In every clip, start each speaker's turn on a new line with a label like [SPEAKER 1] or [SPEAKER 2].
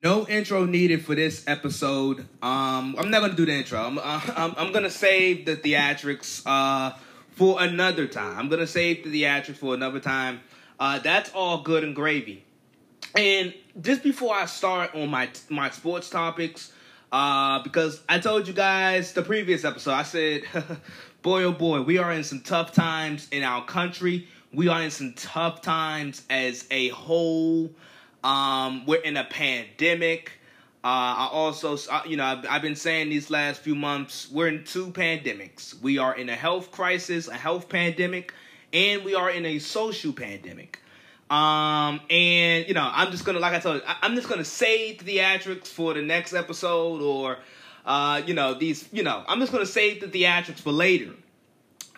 [SPEAKER 1] No intro needed for this episode. Um, I'm not gonna do the intro. I'm uh, I'm, I'm gonna save the theatrics uh, for another time. I'm gonna save the theatrics for another time. Uh, that's all good and gravy. And just before I start on my my sports topics, uh, because I told you guys the previous episode, I said, boy oh boy, we are in some tough times in our country. We are in some tough times as a whole. Um, we're in a pandemic. Uh, I also, uh, you know, I've, I've, been saying these last few months, we're in two pandemics. We are in a health crisis, a health pandemic, and we are in a social pandemic. Um, and you know, I'm just gonna, like I told you, I, am just gonna save theatrics for the next episode, or, uh, you know, these, you know, I'm just gonna save the theatrics for later.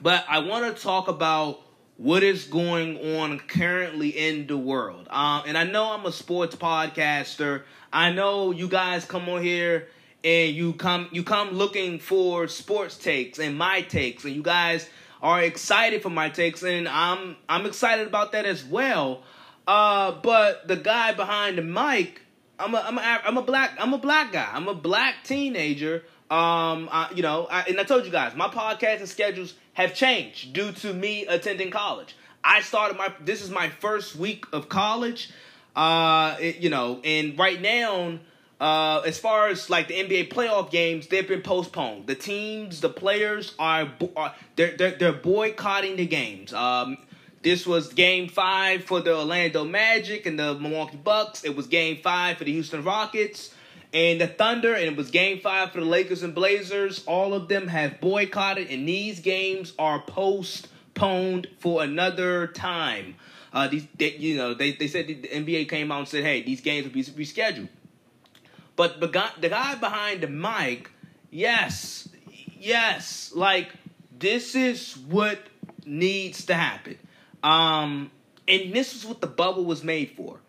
[SPEAKER 1] But I want to talk about what is going on currently in the world. Um, and I know I'm a sports podcaster. I know you guys come on here and you come you come looking for sports takes and my takes, and you guys are excited for my takes, and I'm I'm excited about that as well. Uh, but the guy behind the mic, I'm a I'm a I'm a black I'm a black guy. I'm a black teenager. Um, I, you know, I, and I told you guys my podcasting schedules have changed due to me attending college. I started my this is my first week of college. Uh, it, you know, and right now, uh, as far as like the NBA playoff games, they've been postponed. The teams, the players are, are they're, they're they're boycotting the games. Um, this was game five for the Orlando Magic and the Milwaukee Bucks. It was game five for the Houston Rockets and the Thunder, and it was game five for the Lakers and Blazers. All of them have boycotted, and these games are postponed for another time. Uh, these, they, you know, they, they said the NBA came out and said, hey, these games will be rescheduled. But the guy, behind the mic, yes, yes, like this is what needs to happen. Um, and this is what the bubble was made for.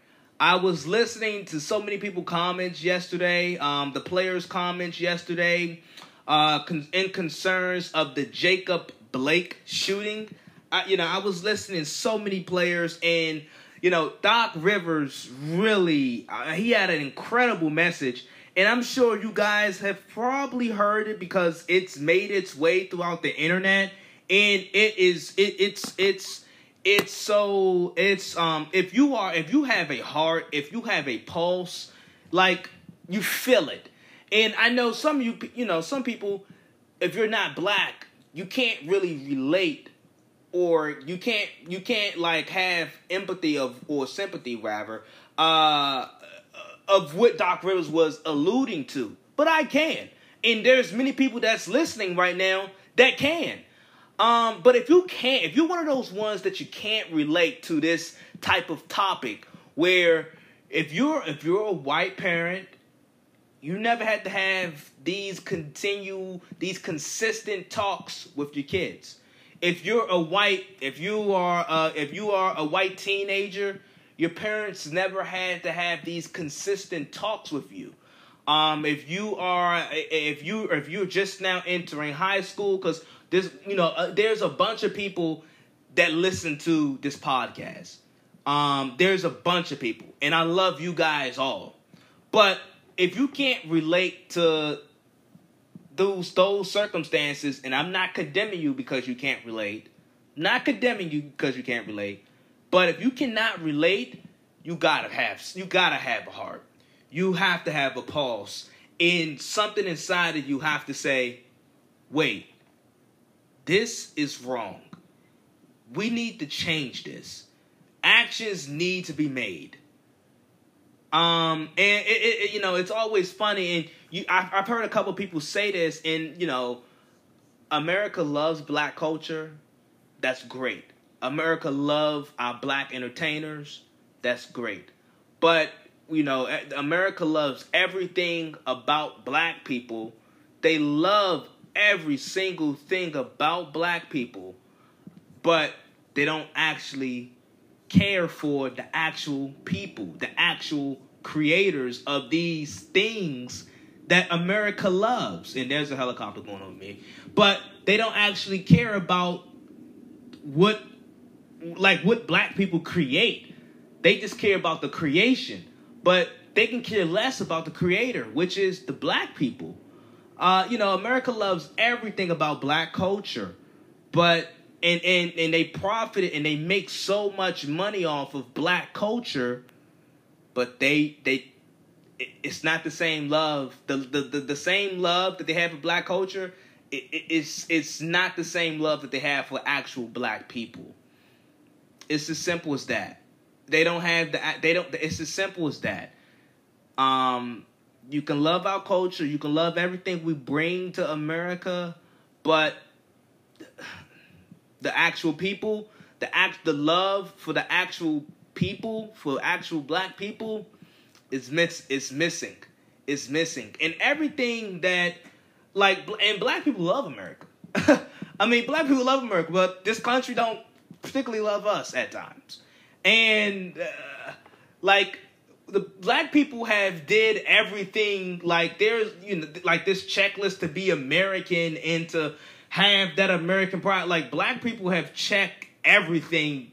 [SPEAKER 1] I was listening to so many people comments yesterday, um, the players' comments yesterday, uh, con- in concerns of the Jacob Blake shooting. I, you know, I was listening to so many players, and you know, Doc Rivers really uh, he had an incredible message, and I'm sure you guys have probably heard it because it's made its way throughout the internet, and it is it, it's it's it's so it's um if you are if you have a heart if you have a pulse like you feel it. And i know some of you you know some people if you're not black you can't really relate or you can't you can't like have empathy of or sympathy rather uh of what doc rivers was alluding to. But i can. And there's many people that's listening right now that can um, but if you can't, if you're one of those ones that you can't relate to this type of topic, where if you're if you're a white parent, you never had to have these continue these consistent talks with your kids. If you're a white, if you are uh, if you are a white teenager, your parents never had to have these consistent talks with you. Um, if you are if you if you're just now entering high school, because there's you know uh, there's a bunch of people that listen to this podcast. Um, there's a bunch of people, and I love you guys all. But if you can't relate to those those circumstances, and I'm not condemning you because you can't relate, not condemning you because you can't relate, but if you cannot relate, you gotta have you gotta have a heart. You have to have a pulse, In something inside of you have to say, "Wait, this is wrong. We need to change this. Actions need to be made. Um, and it, it, you know, it's always funny, and you, I, I've heard a couple people say this, and you know, America loves black culture. That's great. America love our black entertainers. That's great. But you know, America loves everything about black people. They love every single thing about black people, but they don't actually care for the actual people, the actual creators of these things that America loves. And there's a helicopter going on me. But they don't actually care about what like what black people create. They just care about the creation. But they can care less about the creator, which is the black people. Uh, you know, America loves everything about black culture, but and and and they profit and they make so much money off of black culture, but they they it's not the same love. The the the, the same love that they have for black culture, it, it, it's it's not the same love that they have for actual black people. It's as simple as that. They don't have the they don't. It's as simple as that. Um, you can love our culture, you can love everything we bring to America, but the actual people, the act, the love for the actual people, for actual black people, is miss is missing. It's missing, and everything that like and black people love America. I mean, black people love America, but this country don't particularly love us at times, and uh, like the black people have did everything like there's you know like this checklist to be American and to have that American pride. Like black people have checked everything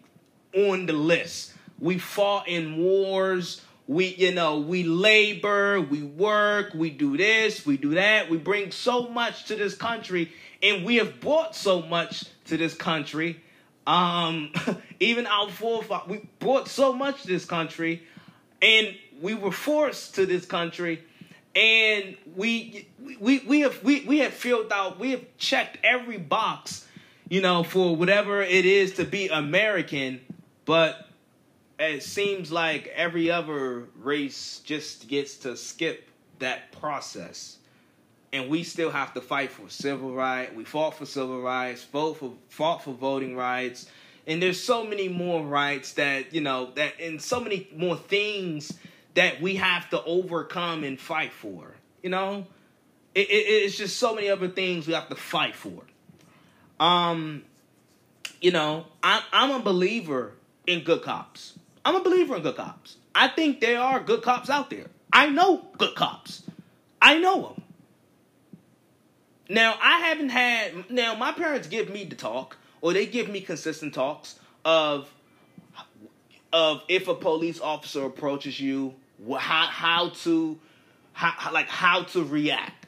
[SPEAKER 1] on the list. We fought in wars. We you know we labor, we work, we do this, we do that. We bring so much to this country, and we have brought so much to this country. Um, even our forefathers, we brought so much to this country and we were forced to this country. And we we we have we, we have filled out we have checked every box you know for whatever it is to be american. But it seems like every other race just gets to skip that process. And we still have to fight for civil rights. We fought for civil rights fought for fought for voting rights and there's so many more rights that you know that and so many more things that we have to overcome and fight for you know? It, it, it's just so many other things we have to fight for. Um you know I'm, I'm a believer in good cops. I'm a believer in good cops. I think there are good cops out there. I know good cops. I know them now i haven't had now my parents give me the talk or they give me consistent talks of of if a police officer approaches you, how how to how like how to react,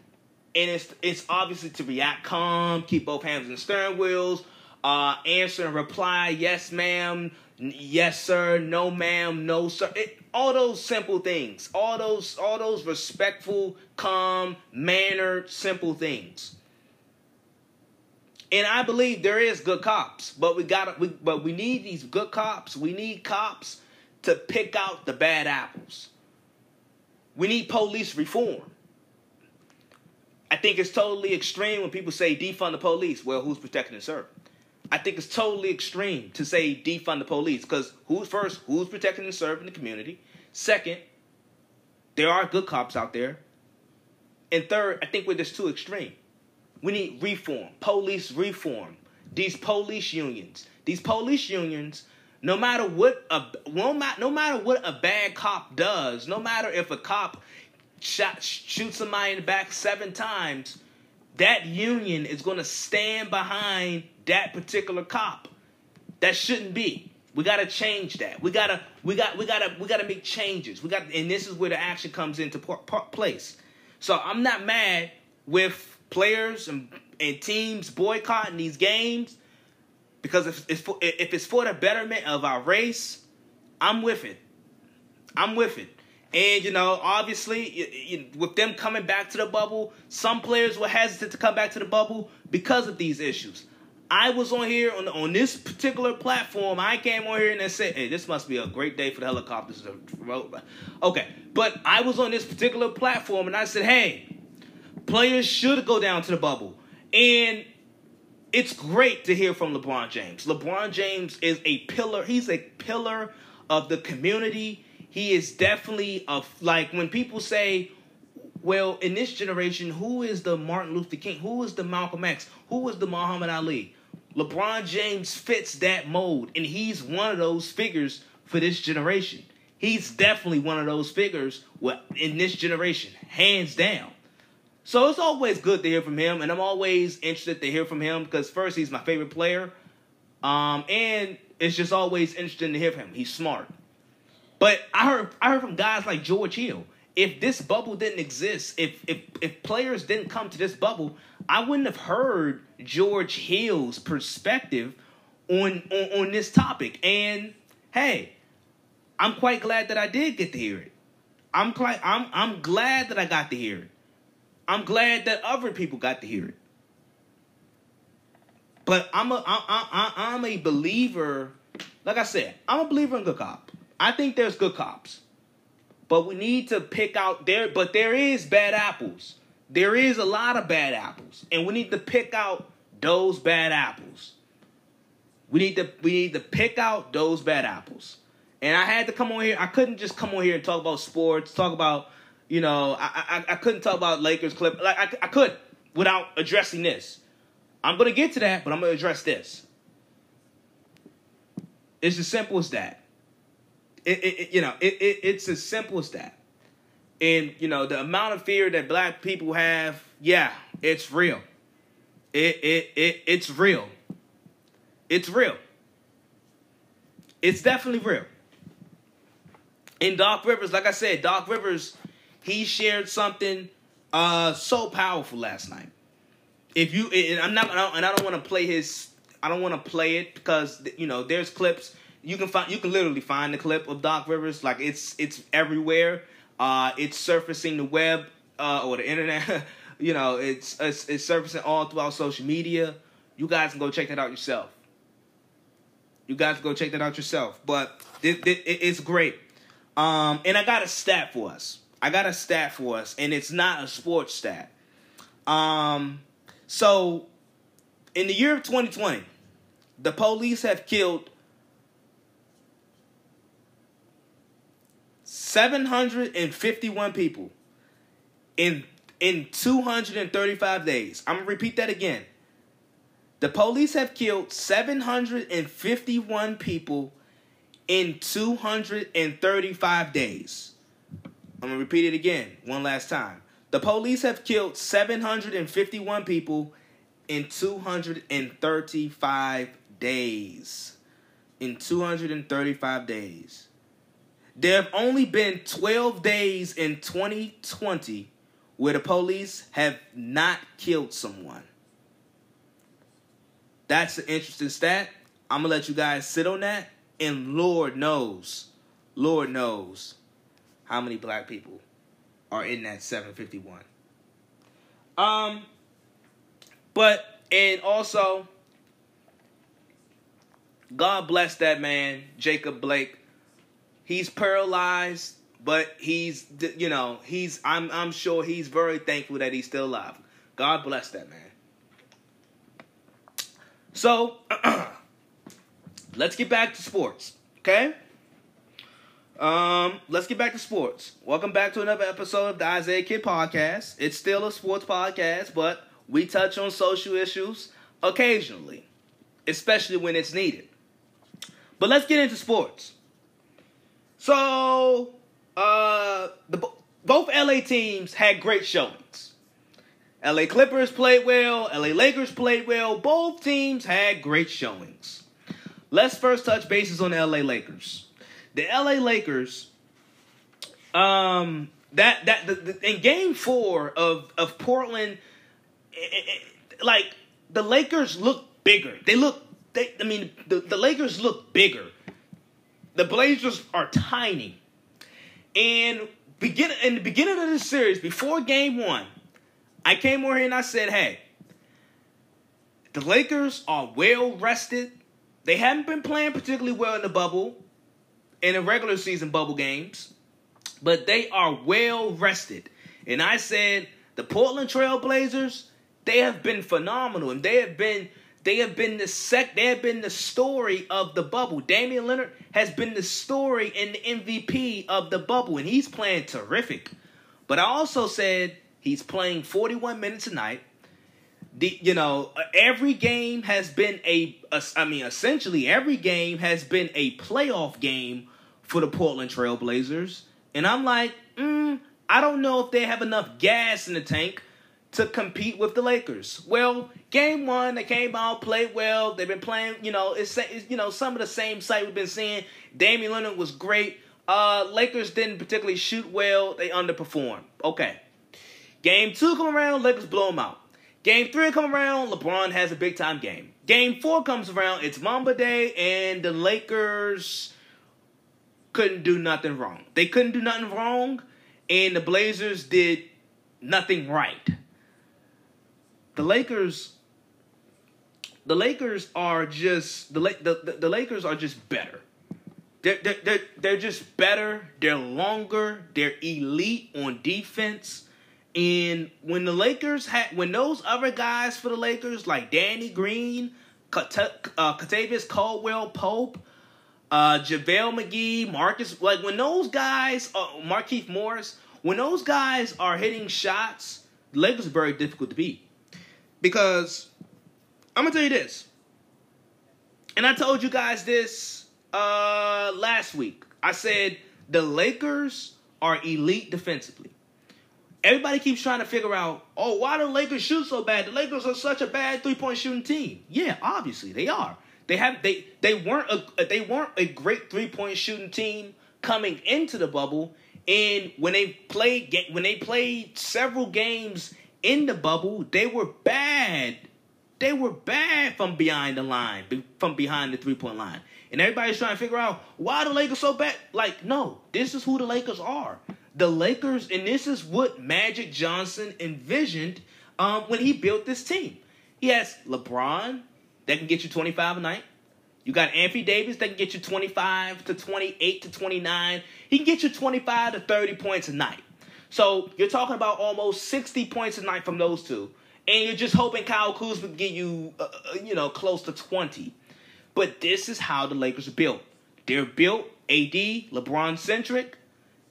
[SPEAKER 1] and it's it's obviously to react calm, keep both hands in the steering wheels, uh, answer and reply yes ma'am, yes sir, no ma'am, no sir. It, all those simple things, all those all those respectful, calm, mannered, simple things. And I believe there is good cops, but we got we but we need these good cops. We need cops to pick out the bad apples. We need police reform. I think it's totally extreme when people say defund the police. Well, who's protecting and serving? I think it's totally extreme to say defund the police because who's first? Who's protecting and serving the community? Second, there are good cops out there. And third, I think we're just too extreme. We need reform, police reform. These police unions, these police unions, no matter what a no matter what a bad cop does, no matter if a cop shot, shoots somebody in the back seven times, that union is going to stand behind that particular cop. That shouldn't be. We got to change that. We got to we got we got to we got to make changes. We got and this is where the action comes into place. So I'm not mad with players and, and teams boycotting these games because if it's for, if it's for the betterment of our race, I'm with it. I'm with it. And you know, obviously, you, you, with them coming back to the bubble, some players were hesitant to come back to the bubble because of these issues. I was on here on on this particular platform. I came on here and I said, "Hey, this must be a great day for the helicopters." Okay, but I was on this particular platform and I said, "Hey, Players should go down to the bubble. And it's great to hear from LeBron James. LeBron James is a pillar. He's a pillar of the community. He is definitely a like when people say, well, in this generation, who is the Martin Luther King? Who is the Malcolm X? Who is the Muhammad Ali? LeBron James fits that mold, and he's one of those figures for this generation. He's definitely one of those figures in this generation, hands down. So it's always good to hear from him, and I'm always interested to hear from him because first he's my favorite player, um, and it's just always interesting to hear from him. He's smart. But I heard I heard from guys like George Hill. If this bubble didn't exist, if if if players didn't come to this bubble, I wouldn't have heard George Hill's perspective on on, on this topic. And hey, I'm quite glad that I did get to hear it. I'm quite I'm I'm glad that I got to hear it. I'm glad that other people got to hear it. But I'm a I, I, I'm a believer. Like I said, I'm a believer in good cop. I think there's good cops, but we need to pick out there. But there is bad apples. There is a lot of bad apples, and we need to pick out those bad apples. We need to we need to pick out those bad apples. And I had to come on here. I couldn't just come on here and talk about sports, talk about, you know, I I, I couldn't talk about Lakers clip. Like I, I could without addressing this. I'm gonna get to that, but I'm gonna address this. It's as simple as that. It, it, it you know, it, it it's as simple as that. And you know, the amount of fear that black people have, yeah, it's real. It it it it's real. It's real. It's definitely real. In Doc Rivers, like I said, Doc Rivers, he shared something uh so powerful last night. If you and I'm not and I don't want to play his I don't want to play it because you know there's clips you can find you can literally find the clip of Doc Rivers like it's it's everywhere. Uh, it's surfacing the web uh, or the internet. you know, it's, it's it's surfacing all throughout social media. You guys can go check that out yourself. You guys can go check that out yourself. But it, it, it's great. Um, and I got a stat for us. I got a stat for us, and it's not a sports stat. Um, so in the year of 2020, the police have killed 751 people in in 235 days. I'm going to repeat that again. The police have killed 751 people in 235 days. I'm going to repeat it again one last time. The police have killed 751 people in 235 days. In 235 days. There have only been 12 days in 2020 where the police have not killed someone. That's an interesting stat. I'm going to let you guys sit on that. And Lord knows, Lord knows how many black people are in that 751. Um, but, and also, God bless that man, Jacob Blake. He's paralyzed, but he's, you know, he's, I'm, I'm sure he's very thankful that he's still alive. God bless that man. So, let's get back to sports, okay? Um, let's get back to sports. Welcome back to another episode of the Isaiah Kid Podcast. It's still a sports podcast, but we touch on social issues occasionally, especially when it's needed. But let's get into sports. So, uh, the both LA teams had great showings. LA Clippers played well, LA Lakers played well. Both teams had great showings. Let's first touch bases on the LA Lakers. The LA Lakers, um, that that the, the, in Game Four of of Portland, it, it, like the Lakers look bigger. They look. They, I mean, the, the Lakers look bigger. The Blazers are tiny. And begin in the beginning of this series, before Game One, I came over here and I said, "Hey, the Lakers are well rested." They haven't been playing particularly well in the bubble, in the regular season bubble games, but they are well rested. And I said the Portland Trailblazers, they have been phenomenal, and they have been they have been the sec they have been the story of the bubble. Damian Lillard has been the story and the MVP of the bubble, and he's playing terrific. But I also said he's playing 41 minutes a night the you know every game has been a, a I mean essentially every game has been a playoff game for the Portland Trailblazers, and I'm like, mm, I don't know if they have enough gas in the tank to compete with the Lakers. Well, game one they came out, played well. They've been playing, you know, it's, it's you know some of the same site we've been seeing. Damian Lillard was great. Uh, Lakers didn't particularly shoot well. They underperformed. Okay. Game two come around, Lakers blow them out. Game three come around, LeBron has a big time game. Game four comes around, it's Mamba Day, and the Lakers couldn't do nothing wrong. They couldn't do nothing wrong, and the Blazers did nothing right. The Lakers the Lakers are just the the, the Lakers are just better. They're, they're, they're, they're just better. They're longer. They're elite on defense. And when the Lakers had, when those other guys for the Lakers, like Danny Green, uh, Kentavious Caldwell Pope, uh, JaVale McGee, Marcus, like when those guys, uh, Markieff Morris, when those guys are hitting shots, Lakers are very difficult to beat. Because I'm gonna tell you this, and I told you guys this uh, last week. I said the Lakers are elite defensively. Everybody keeps trying to figure out, oh, why do Lakers shoot so bad? The Lakers are such a bad three point shooting team. Yeah, obviously they are. They have they they weren't a they weren't a great three point shooting team coming into the bubble, and when they played when they played several games in the bubble, they were bad. They were bad from behind the line, from behind the three point line. And everybody's trying to figure out why the Lakers so bad. Like, no, this is who the Lakers are. The Lakers, and this is what Magic Johnson envisioned um, when he built this team. He has LeBron that can get you 25 a night. You got Anthony Davis that can get you 25 to 28 to 29. He can get you 25 to 30 points a night. So you're talking about almost 60 points a night from those two. And you're just hoping Kyle Kuzma would get you, uh, uh, you know, close to 20. But this is how the Lakers are built. They're built AD, LeBron centric.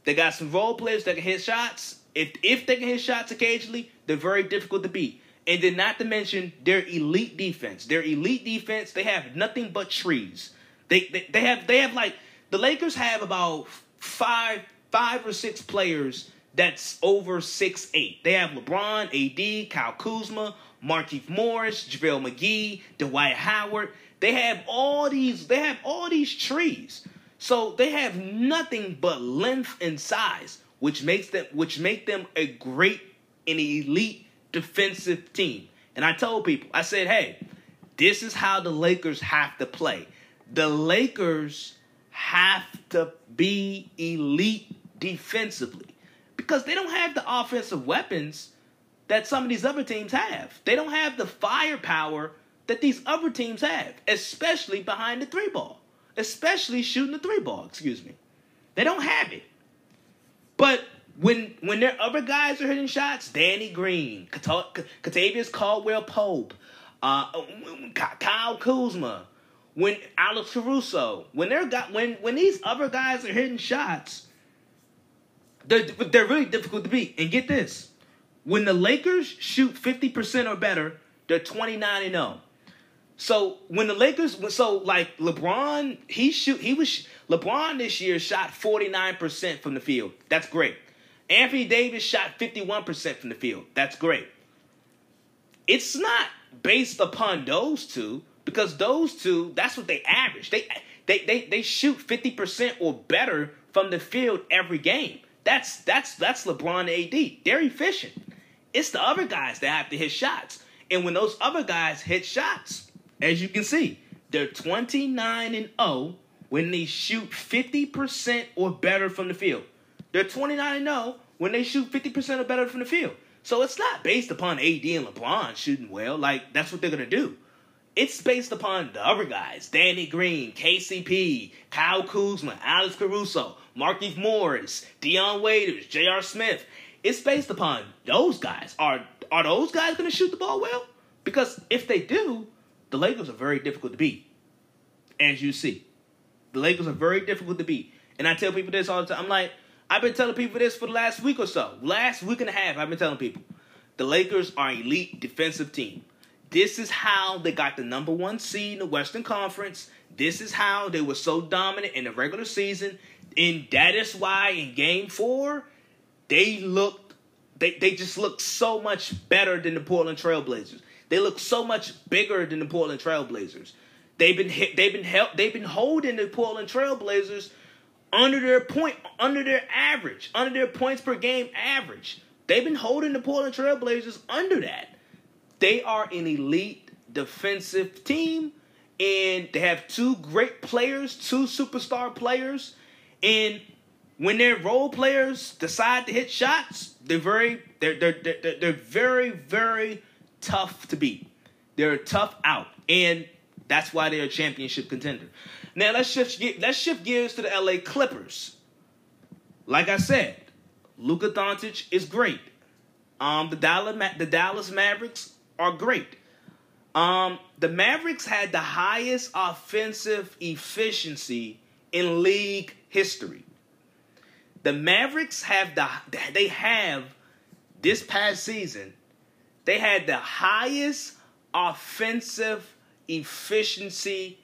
[SPEAKER 1] They got some role players that can hit shots. If if they can hit shots occasionally, they're very difficult to beat. And then not to mention their elite defense. Their elite defense, they have nothing but trees. They, they they have they have like the Lakers have about five five or six players that's over six eight. They have LeBron, AD, Kyle Kuzma, Markieff Morris, JaVale McGee, Dwight Howard. They have all these, they have all these trees. So they have nothing but length and size, which makes them which make them a great and elite defensive team. And I told people, I said, hey, this is how the Lakers have to play. The Lakers have to be elite defensively because they don't have the offensive weapons that some of these other teams have. They don't have the firepower that these other teams have, especially behind the three ball, especially shooting the three ball, excuse me. They don't have it. But when when their other guys are hitting shots, Danny Green, Kentavious Caldwell Pope, uh, Kyle Kuzma, when Alex Caruso, when they're got when when these other guys are hitting shots, they're they're really difficult to beat. And get this, when the Lakers shoot fifty percent or better, they're twenty nine and zero. Oh. So when the Lakers, so like LeBron, he shoot, he was LeBron this year shot forty nine percent from the field. That's great. Anthony Davis shot fifty one percent from the field. That's great. It's not based upon those two because those two, that's what they average. They they they they shoot fifty percent or better from the field every game. That's that's that's LeBron AD. They're efficient. It's the other guys that have to hit shots. And when those other guys hit shots, as you can see, they're 29 and 0 when they shoot 50% or better from the field. They're 29 and 0 when they shoot 50% or better from the field. So it's not based upon AD and LeBron shooting well. Like, that's what they're going to do. It's based upon the other guys Danny Green, KCP, Kyle Kuzma, Alex Caruso, Markieff Morris, Dion Waiters, J.R. Smith. It's based upon those guys. Are, are those guys going to shoot the ball well? Because if they do, the Lakers are very difficult to beat, as you see. The Lakers are very difficult to beat. And I tell people this all the time. I'm like, I've been telling people this for the last week or so. Last week and a half, I've been telling people the Lakers are an elite defensive team. This is how they got the number one seed in the Western Conference. This is how they were so dominant in the regular season. And that is why in game four, they looked they, they just looked so much better than the Portland Trailblazers. They look so much bigger than the Portland Trailblazers. They've been hit, they've been help, they've been holding the Portland Trailblazers under their point, under their average, under their points per game average. They've been holding the Portland Trailblazers under that. They are an elite defensive team, and they have two great players, two superstar players. And when their role players decide to hit shots, they're very, they're they're they're, they're very very tough to beat. They're tough out, and that's why they're a championship contender. Now let's shift let's shift gears to the LA Clippers. Like I said, Luka Doncic is great. Um, the Dallas the Dallas Mavericks are great. Um, the Mavericks had the highest offensive efficiency in league history. The Mavericks have the they have this past season they had the highest offensive efficiency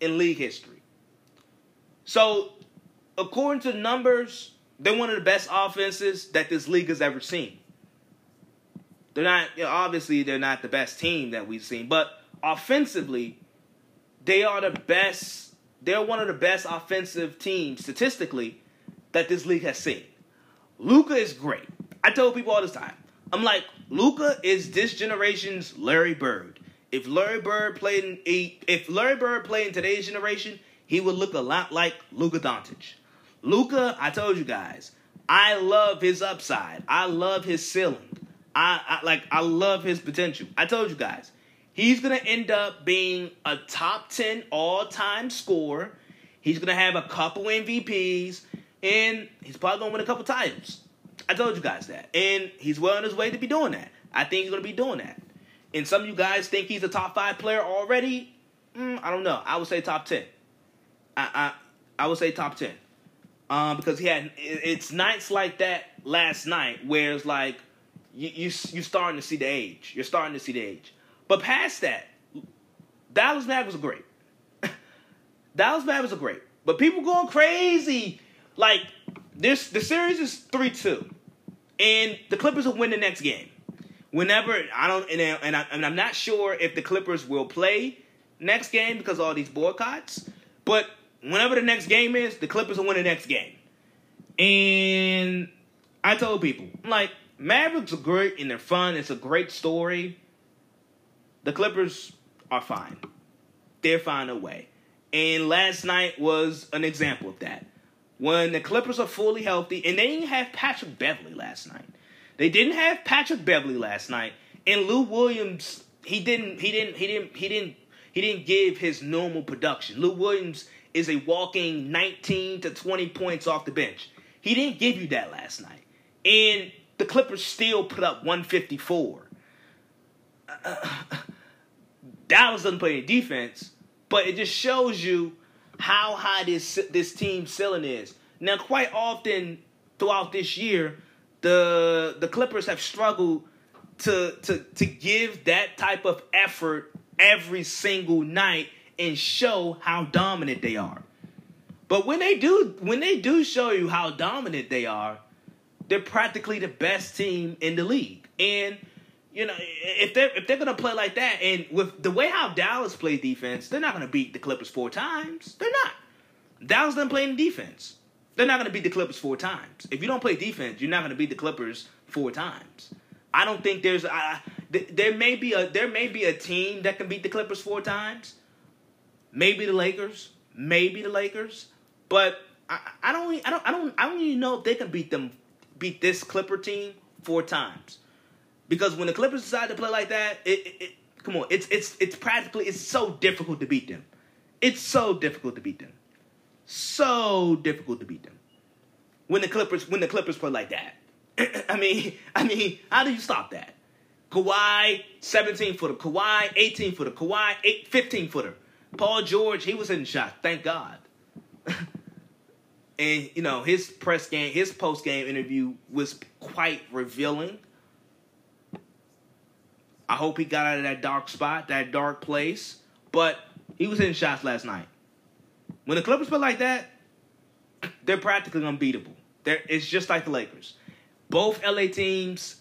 [SPEAKER 1] in league history. So, according to numbers, they're one of the best offenses that this league has ever seen. They're not, you know, obviously, they're not the best team that we've seen, but offensively, they are the best. They're one of the best offensive teams statistically that this league has seen. Luka is great. I tell people all the time. I'm like, Luka is this generation's Larry Bird. If Larry Bird played in if Larry Bird played in today's generation, he would look a lot like Luka Doncic. Luka, I told you guys, I love his upside. I love his ceiling. I, I like I love his potential. I told you guys, he's gonna end up being a top ten all time scorer. He's gonna have a couple MVPs, and he's probably gonna win a couple titles. I told you guys that, and he's well on his way to be doing that. I think he's gonna be doing that. And some of you guys think he's a top five player already. Mm, I don't know. I would say top ten. I I, would say top ten. Um, because he had it's nights like that last night where it's like you you you starting to see the age. You're starting to see the age. But past that, Dallas Mavericks are great. Dallas Mavericks are great. But people going crazy. Like this the series is three two, and the Clippers will win the next game whenever I don't and, and, I, and I'm not sure if the Clippers will play next game because of all these boycotts, but whenever the next game is, the Clippers will win the next game. And I told people, like, Mavericks are great and they're fun. It's a great story. The Clippers are fine. They're fine away. And last night was an example of that. When the Clippers are fully healthy, and they didn't have Patrick Beverley last night. They didn't have Patrick Beverley last night, and Lou Williams. He didn't. He didn't. He didn't. He didn't. He didn't give his normal production. Lou Williams is a walking 19 to 20 points off the bench. He didn't give you that last night, and the Clippers still put up 154. Uh, Dallas doesn't play any defense, but it just shows you how high this this team's ceiling is. Now, quite often throughout this year, the the Clippers have struggled to to to give that type of effort every single night and show how dominant they are. But when they do when they do show you how dominant they are, they're practically the best team in the league. And you know, if they're if they're gonna play like that, and with the way how Dallas play defense, they're not gonna beat the Clippers four times. They're not. Dallas doesn't play in defense. They're not to beat the Clippers four times. If you don't play defense, you're not to beat the Clippers four times. I don't think there's th- there may be a there may be a team that can beat the Clippers four times. Maybe the Lakers, maybe the Lakers, but I, I don't I don't I don't I don't even know if they can beat them beat this Clipper team four times. Because when the Clippers decide to play like that, it, it, it come on, it's it's it's practically it's so difficult to beat them. It's so difficult to beat them so difficult to beat them. When the Clippers when the Clippers play like that. I mean, I mean, how do you stop that? Kawhi, 17 footer. Kawhi, 18 footer. Kawhi, 8, 15 footer. Paul George, he was hitting shots. Thank God. and you know his press game, his post game interview was quite revealing. I hope he got out of that dark spot, that dark place. But he was hitting shots last night. When the Clippers play like that, they're practically unbeatable. They're, it's just like the Lakers. Both LA teams,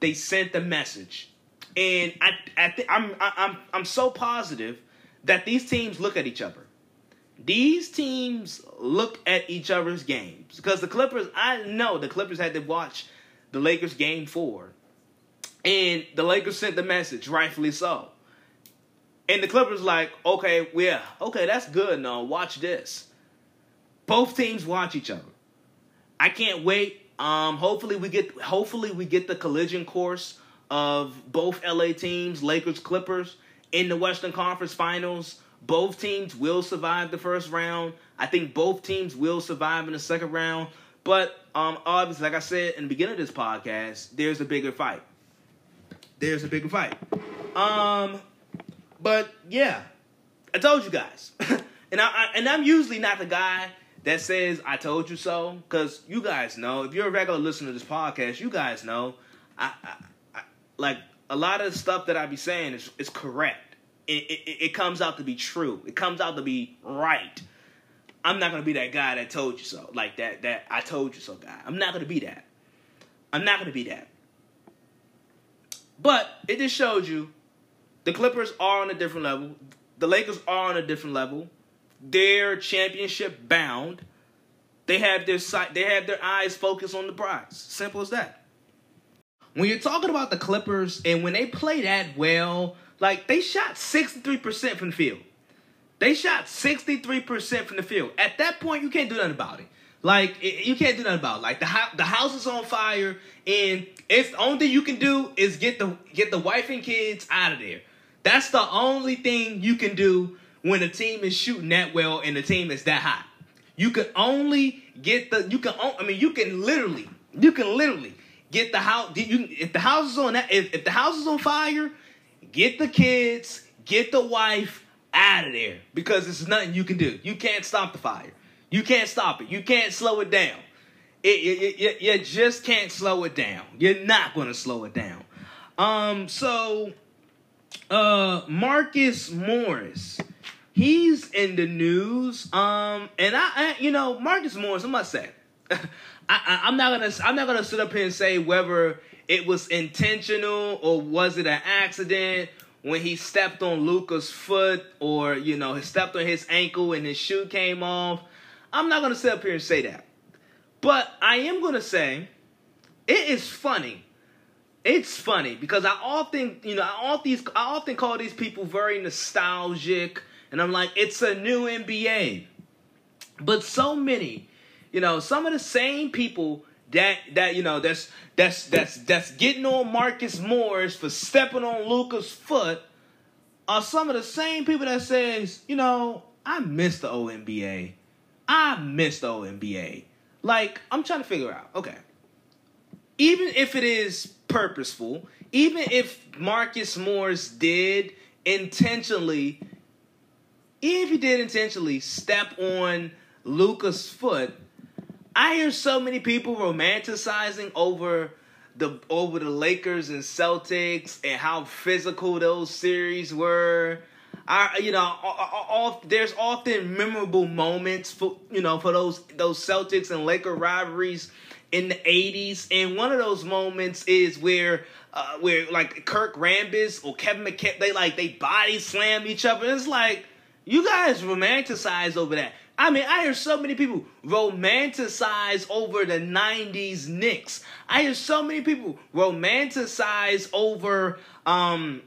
[SPEAKER 1] they sent the message, and I, I th- I'm, I'm, I'm so positive that these teams look at each other. these teams look at each other's games because the Clippers. I know the Clippers had to watch the Lakers game four, and the Lakers sent the message, rightfully so. And the Clippers like, okay, yeah, okay, that's good. Now watch this. Both teams watch each other. I can't wait. Um, hopefully we get hopefully we get the collision course of both LA teams, Lakers, Clippers, in the Western Conference Finals. Both teams will survive the first round. I think both teams will survive in the second round. But um, obviously, like I said in the beginning of this podcast, there's a bigger fight. There's a bigger fight. Um, but yeah, I told you guys, and I, I and I'm usually not the guy that says I told you so, because you guys know if you're a regular listener to this podcast, you guys know I, I, I like a lot of the stuff that I be saying is is correct. It, it, it comes out to be true. It comes out to be right. I'm not gonna be that guy that told you so, like that that I told you so guy. I'm not gonna be that. I'm not gonna be that. But it just showed you the Clippers are on a different level. The Lakers are on a different level. They're championship bound. They have their sight. They have their eyes focused on the prize. Simple as that. When you're talking about the Clippers and when they play that well, like they shot 63% from the field. They shot 63% from the field. At that point, you can't do nothing about it. Like you can't do nothing about it. Like the the house is on fire, and it's the only thing you can do is get the get the wife and kids out of there. That's the only thing you can do when a team is shooting that well and the team is that hot. You can only get the you can I mean you can literally you can literally get the house you if the house is on that if, if the house is on fire, get the kids, get the wife out of there because there's nothing you can do. You can't stop the fire. You can't stop it. You can't slow it down. It, it, it, you just can't slow it down. You're not going to slow it down. Um, so uh Marcus Morris. He's in the news. Um and I, I you know, Marcus Morris, I must say, I, I'm not gonna I'm not gonna sit up here and say whether it was intentional or was it an accident when he stepped on Luka's foot or you know he stepped on his ankle and his shoe came off. I'm not gonna sit up here and say that. But I am gonna say it is funny it's funny because I often, you know, I often, I often call these people very nostalgic, and I'm like, it's a new NBA. But so many, you know, some of the same people that that you know that's that's that's that's getting on Marcus Morris for stepping on Luka's foot are some of the same people that says, you know, I miss the old NBA. I miss the old NBA. Like, I'm trying to figure out, okay. Even if it is purposeful, even if Marcus Morris did intentionally, if he did intentionally step on Luca's foot, I hear so many people romanticizing over the over the Lakers and Celtics and how physical those series were. I, you know, there's often memorable moments for you know for those those Celtics and Laker rivalries in the 80s and one of those moments is where uh, where like Kurt Rambis or Kevin McHale they like they body slam each other. It's like you guys romanticize over that I mean I hear so many people romanticize over the 90s Knicks I hear so many people romanticize over um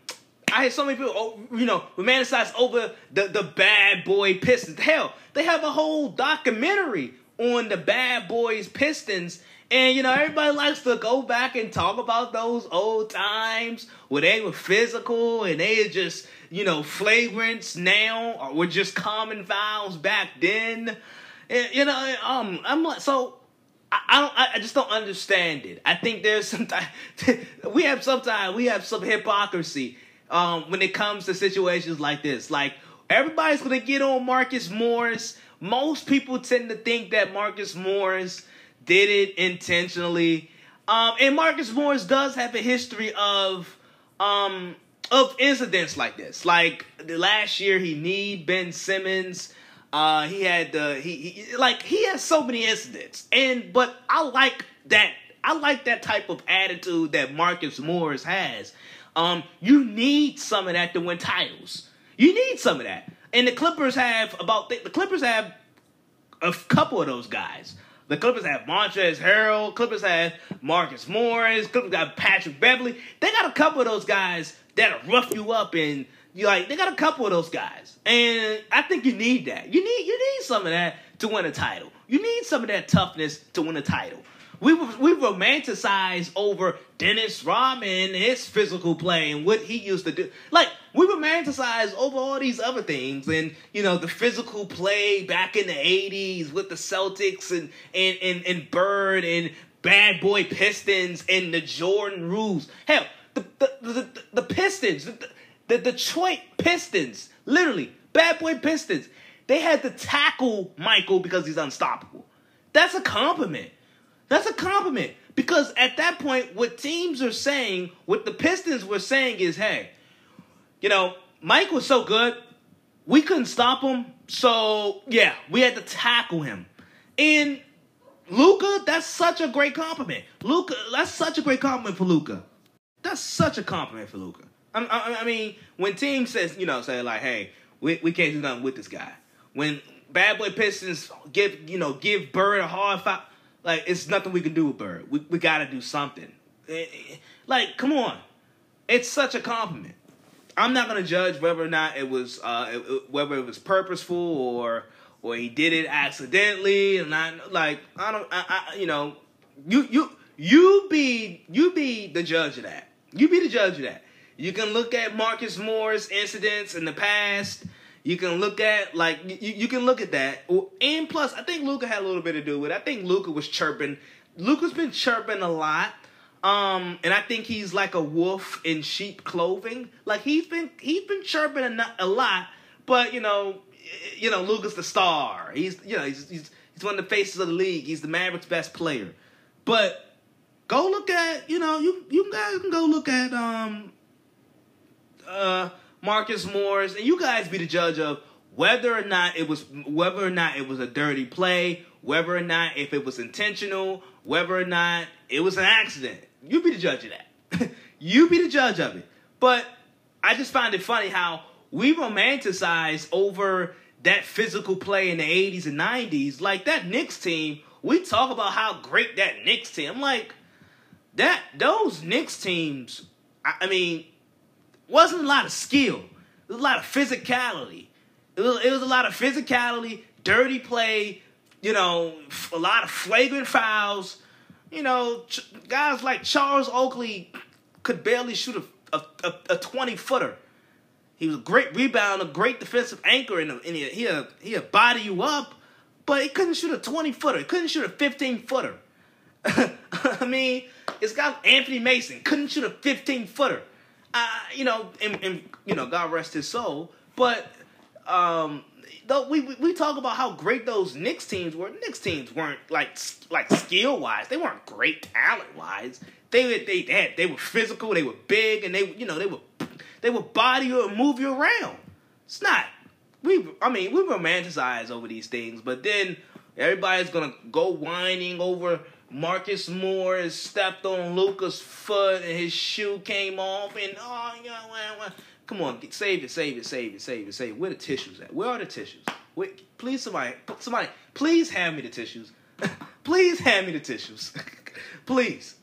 [SPEAKER 1] I hear so many people, oh, you know, romanticize over the, the bad boy Pistons. Hell, they have a whole documentary on the bad boys Pistons and you know, everybody likes to go back and talk about those old times where they were physical and they just, you know, flagrants now or were just common fouls back then. And, you know, um, I'm like, so I, I don't, I just don't understand it. I think there's sometimes we have sometimes we have some hypocrisy um, when it comes to situations like this. Like everybody's gonna get on Marcus Morris. Most people tend to think that Marcus Morris did it intentionally. Um, and Marcus Morris does have a history of um, of incidents like this. Like the last year, he need Ben Simmons. Uh, he had the he, he like he has so many incidents, and but I like that. I like that type of attitude that Marcus Morris has. Um, you need some of that to win titles. You need some of that. And the Clippers have about the Clippers have a couple of those guys. The Clippers have Montrezl Harrell. Clippers have Marcus Morris. Clippers got Patrick Beverley. They got a couple of those guys that'll rough you up and you like they got a couple of those guys. And I think you need that. You need you need some of that to win a title. You need some of that toughness to win a title. We we romanticize over Dennis Rodman his physical play and what he used to do. Like we romanticize over all these other things and you know the physical play back in the '80s with the Celtics and and and, and Bird and Bad Boy Pistons and the Jordan rules. Hell, the the the, the Pistons, the, the Detroit Pistons, literally Bad Boy Pistons. They had to tackle Michael because he's unstoppable. That's a compliment. That's a compliment. Because at that point, what teams are saying, what the Pistons were saying is, hey, you know, Mike was so good, we couldn't stop him. So yeah, we had to tackle him. And Luka, that's such a great compliment. Luka, that's such a great compliment for Luka. That's such a compliment for Luka. I, I, I, mean, when teams says, you know, say like, hey, we, we can't do nothing with this guy. When Bad Boy Pistons give, you know, give Bird a hard foul, like it's nothing we can do with Bird. We we got to do something. Eh, eh, like, come on, it's such a compliment. I'm not gonna judge whether or not it was uh, whether it was purposeful or or he did it accidentally and not like I don't I, I you know you you you be you be the judge of that. You be the judge of that. You can look at Marcus Morris incidents in the past you can look at like you, you can look at that, and plus, I think Luka had a little bit to do with. it. I think Luka was chirping. Luka's been chirping a lot, um, and I think he's like a wolf in sheep clothing. Like he's been he's been chirping a, a lot, but you know, you know, Luka's the star. He's you know he's, he's he's one of the faces of the league. He's the Mavericks' best player. But go look at you know you you guys can go look at um uh Marcus Morris, and you guys be the judge of whether or not it was whether or not it was a dirty play, whether or not if it was intentional, whether or not it was an accident. You be the judge of that. you be the judge of it. But I just find it funny how we romanticize over that physical play in the 80s and 90s. Like that Knicks team, we talk about how great that Knicks team. I'm like, that those Knicks teams, I, I mean, wasn't a lot of skill. It was a lot of physicality. It was, it was a lot of physicality, dirty play, you know, a lot of flagrant fouls. You know, guys like Charles Oakley could barely shoot a, a, a 20 footer. He was a great rebounder, a great defensive anchor, and he, he, uh, he'd body you up, but he couldn't shoot a 20 footer. He couldn't shoot a 15 footer. I mean, it's got Anthony Mason, couldn't shoot a 15 footer uh, you know, and, and, you know, God rest his soul. But um, though we we talk about how great those Knicks teams were. Knicks teams weren't like like skill wise. They weren't great talent wise. They they they, had, they were physical. They were big, and they you know they were they would body you and move you around. It's not we. I mean, we romanticize over these things, but then everybody's gonna go whining over Marcus Morris stepped on Luka's foot and his shoe came off and oh yeah, well, well. come on, save it, save it, save it, save it, save it. Where the tissues at? Where are the tissues? Wait, please, somebody, somebody, please hand me the tissues. please hand me the tissues, please.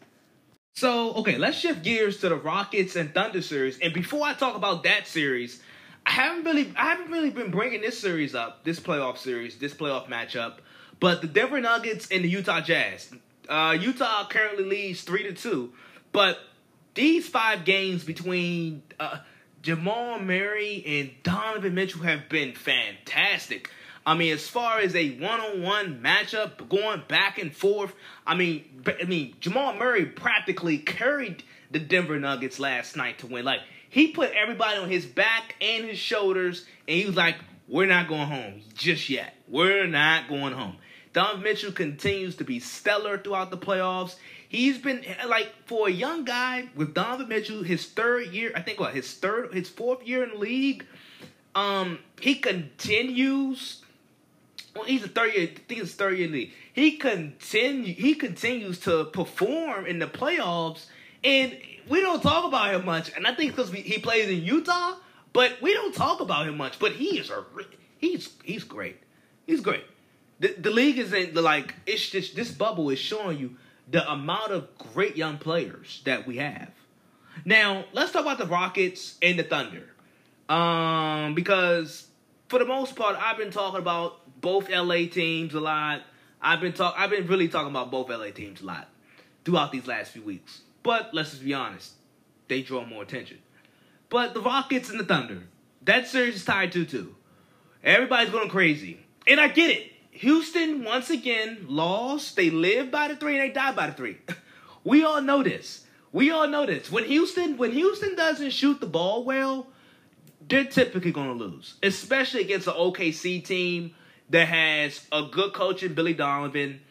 [SPEAKER 1] So okay, let's shift gears to the Rockets and Thunder series. And before I talk about that series, I haven't really, I haven't really been bringing this series up, this playoff series, this playoff matchup. But the Denver Nuggets and the Utah Jazz. Uh, Utah currently leads three to two, but these five games between uh, Jamal Murray and Donovan Mitchell have been fantastic. I mean, as far as a one-on-one matchup going back and forth, I mean, I mean, Jamal Murray practically carried the Denver Nuggets last night to win. Like he put everybody on his back and his shoulders, and he was like, "We're not going home just yet. We're not going home." Don Mitchell continues to be stellar throughout the playoffs. He's been like for a young guy with Donovan Mitchell, his third year, I think what his third, his fourth year in the league. Um, he continues. Well, he's a third year. I think it's third year in the league. He continue. He continues to perform in the playoffs, and we don't talk about him much. And I think because he plays in Utah, but we don't talk about him much. But he is a he's he's great. He's great. The, the league isn't like it's just this bubble is showing you the amount of great young players that we have. Now let's talk about the Rockets and the Thunder, um, because for the most part I've been talking about both LA teams a lot. I've been talk I've been really talking about both LA teams a lot throughout these last few weeks. But let's just be honest, they draw more attention. But the Rockets and the Thunder, that series is tied 2 2. Everybody's going crazy. And I get it. Houston, once again, lost. They live by the three and they die by the three. we all know this. We all know this. When Houston, when Houston doesn't shoot the ball well, they're typically going to lose, especially against an OKC team that has a good coach in Billy Donovan,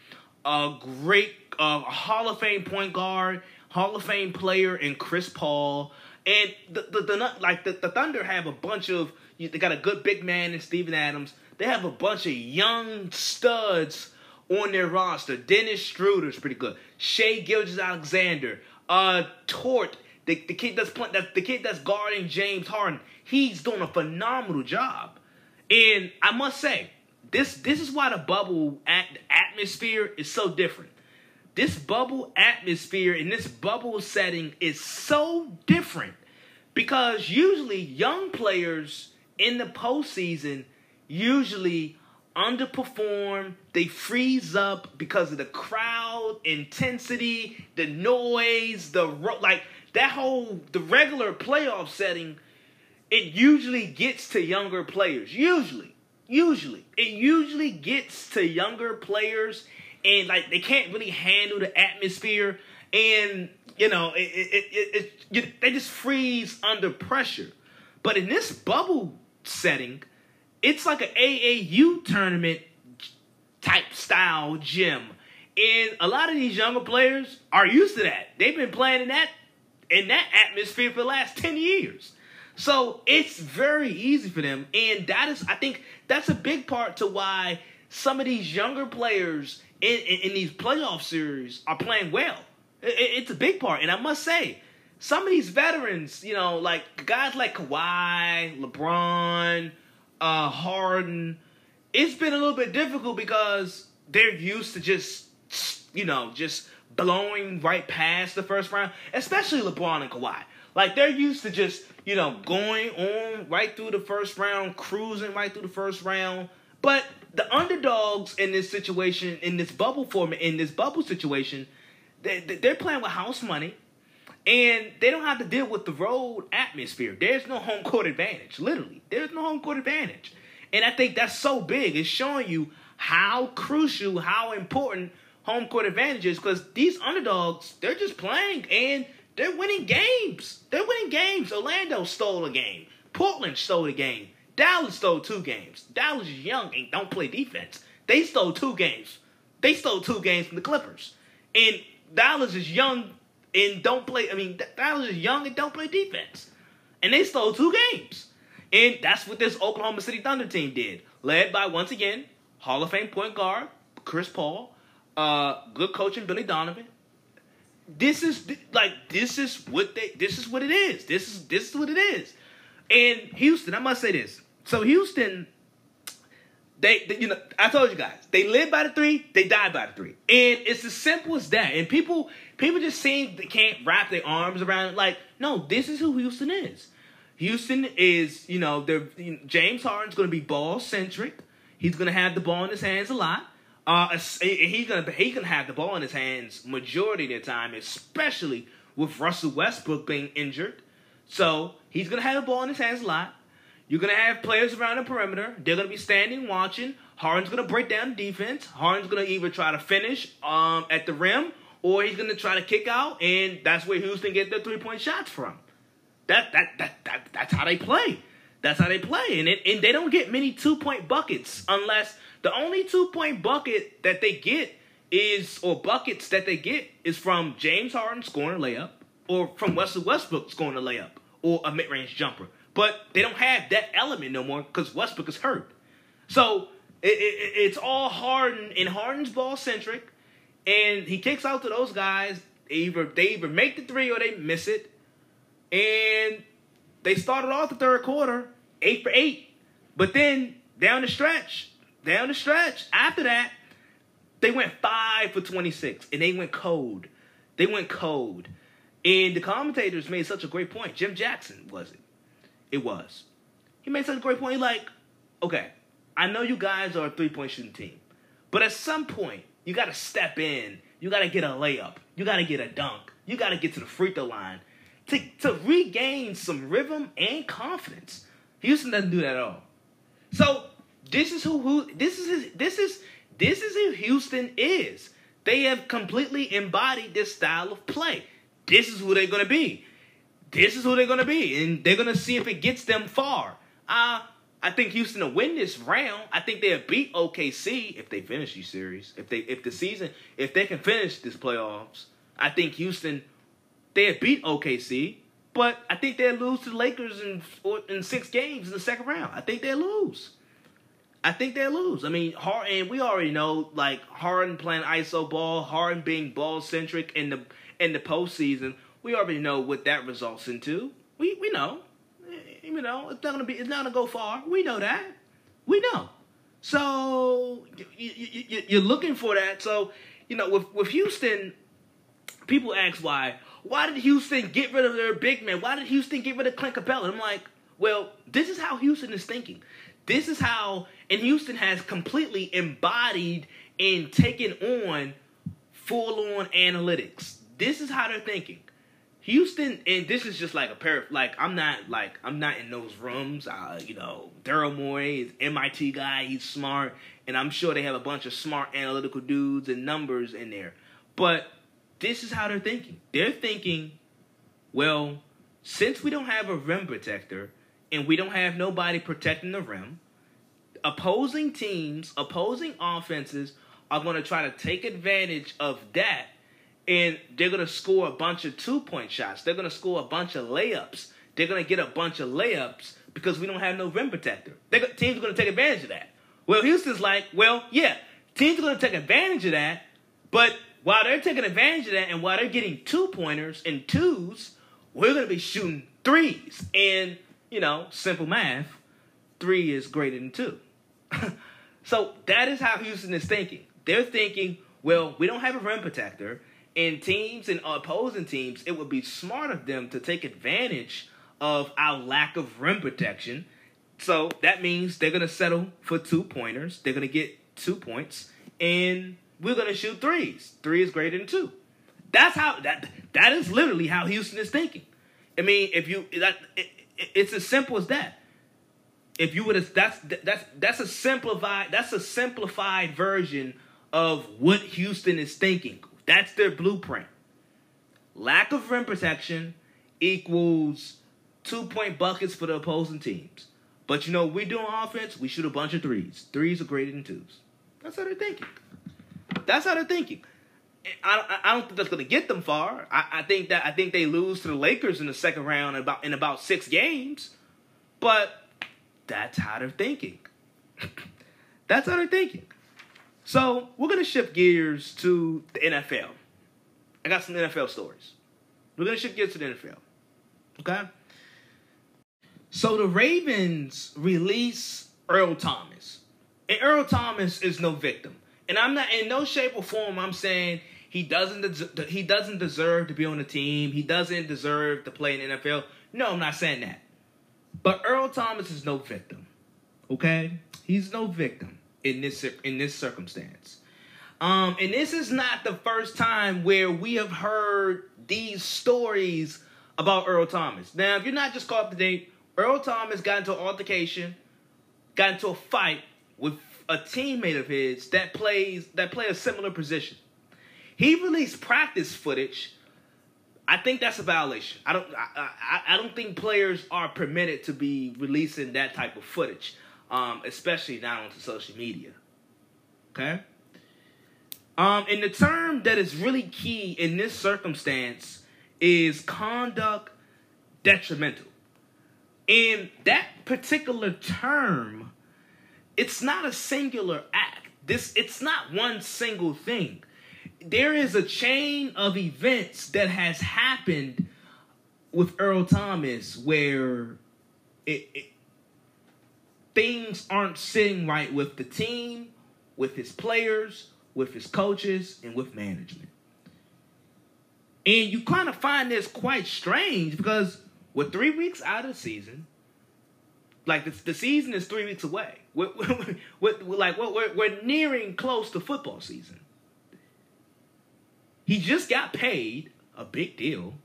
[SPEAKER 1] a great uh, Hall of Fame point guard, Hall of Fame player in Chris Paul, and the the, the like the, the Thunder have a bunch of they got a good big man in Steven Adams. They have a bunch of young studs on their roster. Dennis Schroeder's pretty good. Shai Gilgeous-Alexander, uh, Dort, the, the kid that's playing, the kid that's guarding James Harden. He's doing a phenomenal job. And I must say, this this is why the bubble at, atmosphere is so different. This bubble atmosphere and this bubble setting is so different because usually young players in the postseason usually underperform. They freeze up because of the crowd intensity, the noise, the like that whole the regular playoff setting. It usually gets to younger players. Usually, Usually, it usually gets to younger players, and like they can't really handle the atmosphere, and you know, it, it, it, it they just freeze under pressure. But in this bubble setting, it's like an AAU tournament type style gym. And a lot of these younger players are used to that. They've been playing in that in that atmosphere for the last 10 years. So it's very easy for them. And that is, I think, that's a big part to why some of these younger players in, in, in these playoff series are playing well. It, it's a big part. And I must say, some of these veterans, you know, like guys like Kawhi, LeBron, uh, Harden, it's been a little bit difficult because they're used to just, you know, just blowing right past the first round, especially LeBron and Kawhi. Like they're used to just, you know, going on right through the first round, cruising right through the first round. But the underdogs in this situation, in this bubble form, in this bubble situation, they, they're playing with house money. And they don't have to deal with the road atmosphere. There's no home court advantage. Literally, there's no home court advantage. And I think that's so big. It's showing you how crucial, how important home court advantage is because these underdogs, they're just playing and they're winning games. They're winning games. Orlando stole a game. Portland stole a game. Dallas stole two games. Dallas is young and don't play defense. They stole two games. They stole two games from the Clippers. And Dallas is young and don't play. I mean, Dallas is young and don't play defense. And they stole two games. And that's what this Oklahoma City Thunder team did. Led by, once again, Hall of Fame point guard, Chris Paul, uh, good coaching, Billy Donovan, this is like this is what they this is what it is. This is this is what it is. And Houston, I must say this. So Houston, they, they, you know I told you guys they live by the three, they die by the three, and it's as simple as that. And people people just seem they can't wrap their arms around it. Like no, this is who Houston is. Houston is you know they're you know, James Harden's going to be ball centric. He's going to have the ball in his hands a lot. Uh, he's gonna he can have the ball in his hands majority of the time, especially with Russell Westbrook being injured. So he's gonna have the ball in his hands a lot. You're gonna have players around the perimeter. They're gonna be standing watching. Harden's gonna break down defense. Harden's gonna either try to finish um, at the rim or he's gonna try to kick out, and that's where Houston get their three point shots from. That that that that that's how they play. That's how they play, and it, and they don't get many two point buckets unless the only two point bucket that they get is, or buckets that they get, is from James Harden scoring a layup, or from Wesley Westbrook scoring a layup, or a mid range jumper. But they don't have that element no more because Westbrook is hurt. So it, it, it's all Harden, and Harden's ball centric, and he kicks out to those guys. Either they either make the three or they miss it, and they started off the third quarter eight for eight, but then down the stretch, down the stretch after that, they went five for twenty six, and they went cold. They went cold, and the commentators made such a great point. Jim Jackson was it? It was. He made such a great point. He like, okay, I know you guys are a three point shooting team, but at some point you got to step in. You got to get a layup. You got to get a dunk. You got to get to the free throw line to, to regain some rhythm and confidence. Houston doesn't do that at all. So this is who who this is this is this is who Houston is. They have completely embodied this style of play. This is who they're gonna be. This is who they're gonna be, and they're gonna see if it gets them far. Uh, I think Houston will win this round. I think they'll beat OKC if they finish these series. If they if the season if they can finish this playoffs, I think Houston they'll beat OKC, but I think they'll lose to the Lakers in in six games in the second round. I think they'll lose. I think they'll lose. I mean, Harden. We already know, like Harden playing iso ball, Harden being ball centric in the in the postseason. We already know what that results into. We we know, eh, you know, it's not gonna be. It's not gonna go far. We know that. We know. So you, you, you're looking for that. So you know, with with Houston, people ask why why did Houston get rid of their big man? Why did Houston get rid of Clint Capela? I'm like, well, this is how Houston is thinking. This is how, and Houston has completely embodied and taken on full on analytics. This is how they're thinking. Houston, and this is just like a pair. Of, Like I'm not like I'm not in those rooms. Uh, you know, Daryl Morey is MIT guy. He's smart, and I'm sure they have a bunch of smart analytical dudes and numbers in there. But this is how they're thinking. They're thinking, well, since we don't have a rim protector and we don't have nobody protecting the rim, opposing teams, opposing offenses are going to try to take advantage of that and they're going to score a bunch of two point shots. They're going to score a bunch of layups. They're going to get a bunch of layups because we don't have no rim protector. They're, teams are going to take advantage of that. Well, Houston's like, well, yeah, teams are going to take advantage of that, but while they're taking advantage of that and while they're getting two pointers and twos, we're going to be shooting threes. And, you know, simple math, three is greater than two. so that is how Houston is thinking. They're thinking, well, we don't have a rim protector. And teams and opposing teams, it would be smart of them to take advantage of our lack of rim protection. So that means they're going to settle for two pointers. They're going to get two points. And we're gonna shoot threes. Three is greater than two. That's how that that is literally how Houston is thinking. I mean, if you that it, it's as simple as that. If you would have that's that's that's a simplified that's a simplified version of what Houston is thinking. That's their blueprint. Lack of rim protection equals two point buckets for the opposing teams. But you know, we do on offense, we shoot a bunch of threes. Threes are greater than twos. That's how they're thinking. That's how they're thinking. I, I don't think that's going to get them far. I, I, think that I think they lose to the Lakers in the second round in about in about six games, but that's how they're thinking. that's how they're thinking. So we're gonna shift gears to the NFL. I got some NFL stories. We're gonna shift gears to the NFL. Okay. So the Ravens release Earl Thomas, and Earl Thomas is no victim. And I'm not in no shape or form. I'm saying he doesn't he doesn't deserve to be on the team. He doesn't deserve to play in the NFL. No, I'm not saying that. But Earl Thomas is no victim. Okay, he's no victim in this in this circumstance. Um, and this is not the first time where we have heard these stories about Earl Thomas. Now, if you're not just caught up to date, Earl Thomas got into an altercation, got into a fight with a teammate of his that plays that play a similar position. He released practice footage. I think that's a violation. I don't. I, I, I don't think players are permitted to be releasing that type of footage, um, especially not onto social media. Okay. Um, and the term that is really key in this circumstance is conduct detrimental. And that particular term it's not a singular act. This it's not one single thing. There is a chain of events that has happened with Earl Thomas where it, it things aren't sitting right with the team, with his players, with his coaches, and with management. And you kind of find this quite strange because we're three weeks out of the season. Like the, the season is three weeks away. We're, we're, we're, we're like we're, we're nearing close to football season. He just got paid a big deal.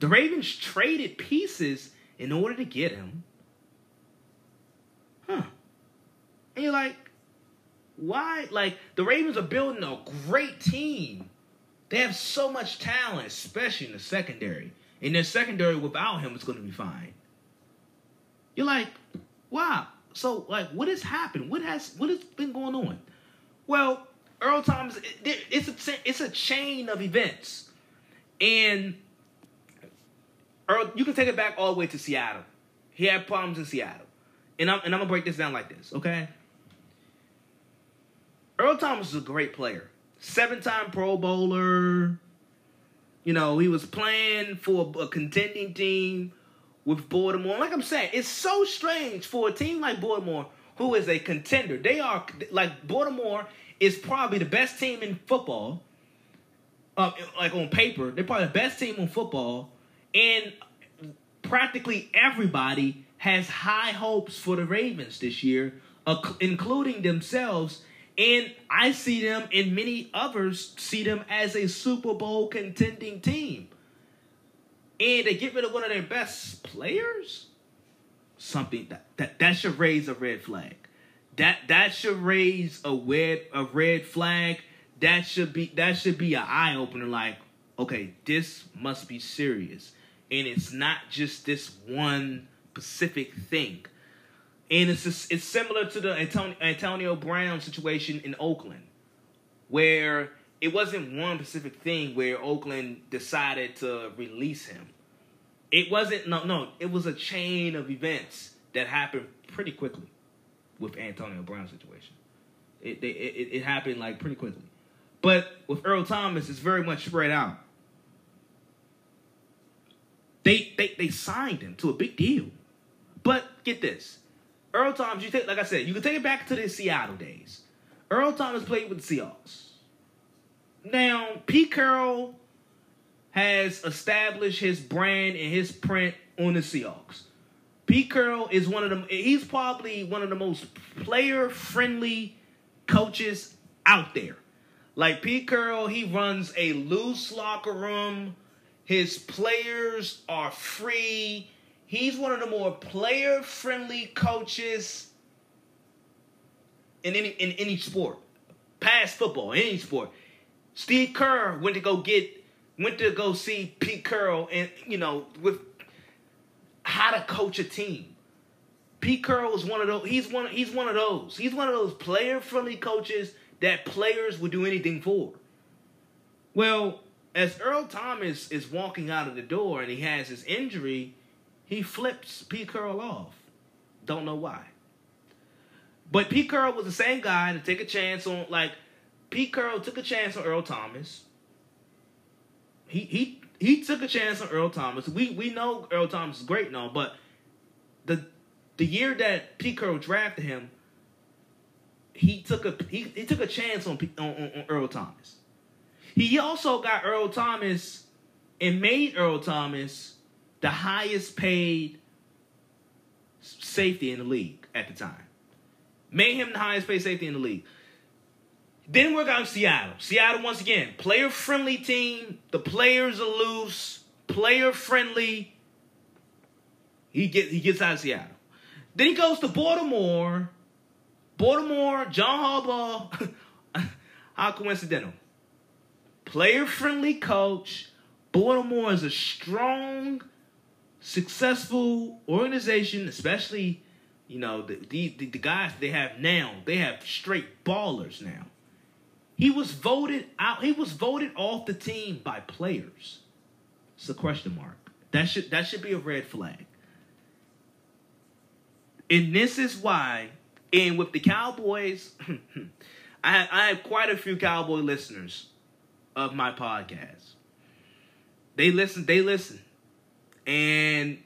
[SPEAKER 1] The Ravens traded pieces in order to get him. And you're like, why? Like, the Ravens are building a great team. They have so much talent, especially in the secondary. In their secondary, without him, it's going to be fine. You're like, wow. So, like, what has happened? What has what has been going on? Well, Earl Thomas, it, it's a it's a chain of events, and Earl, you can take it back all the way to Seattle. He had problems in Seattle, and I'm and I'm gonna break this down like this, okay? Earl Thomas is a great player, seven-time Pro Bowler. You know, he was playing for a contending team with Baltimore. Like I'm saying, it's so strange for a team like Baltimore, who is a contender. They are like Baltimore is probably the best team in football. Uh, like on paper, they're probably the best team in football, and practically everybody has high hopes for the Ravens this year, including themselves. And I see them, and many others see them as a Super Bowl contending team. And they get rid of one of their best players. Something that that, that should raise a red flag. That that should raise a red a red flag. That should be that should be an eye opener. Like, okay, this must be serious, and it's not just this one specific thing. And it's just, it's similar to the Antonio, Antonio Brown situation in Oakland, where it wasn't one specific thing where Oakland decided to release him. It wasn't no no. It was a chain of events that happened pretty quickly with Antonio Brown situation. It, it it it happened like pretty quickly, but with Earl Thomas, it's very much spread out. They they they signed him to a big deal, but get this, Earl Thomas. You take like I said, you can take it back to the Seattle days. Earl Thomas played with the Seahawks. Now Pete Carroll has established his brand and his print on the Seahawks. Pete Carroll is one of them. He's probably one of the most player friendly coaches out there. Like Pete Carroll, he runs a loose locker room. His players are free. He's one of the more player friendly coaches in any in any sport, past football, any sport. Steve Kerr went to go get went to go see Pete Carroll and you know with how to coach a team. Pete Carroll is one of those. He's one. He's one of those. He's one of those player-friendly coaches that players would do anything for. Well, as Earl Thomas is walking out of the door and he has his injury, he flips Pete Carroll off. Don't know why. But Pete Carroll was the same guy to take a chance on. Like Pete Carroll took a chance on Earl Thomas. He he he took a chance on Earl Thomas. We we know Earl Thomas is great now, but the the year that Pete Carroll drafted him, he took a he, he took a chance on, on, on Earl Thomas. He also got Earl Thomas and made Earl Thomas the highest paid safety in the league at the time. Made him the highest paid safety in the league. Then work out in Seattle. Seattle, once again, player friendly team. The players are loose, player friendly. He gets he gets out of Seattle. Then he goes to Baltimore. Baltimore, John Harbaugh. How coincidental. Player friendly coach. Baltimore is a strong, successful organization, especially, you know, the, the, the guys they have now. They have straight ballers now. He was voted out. He was voted off the team by players. It's a question mark. That should that should be a red flag. And this is why, and with the Cowboys, I have, I have quite a few Cowboy listeners of my podcast. they listen. They listen, and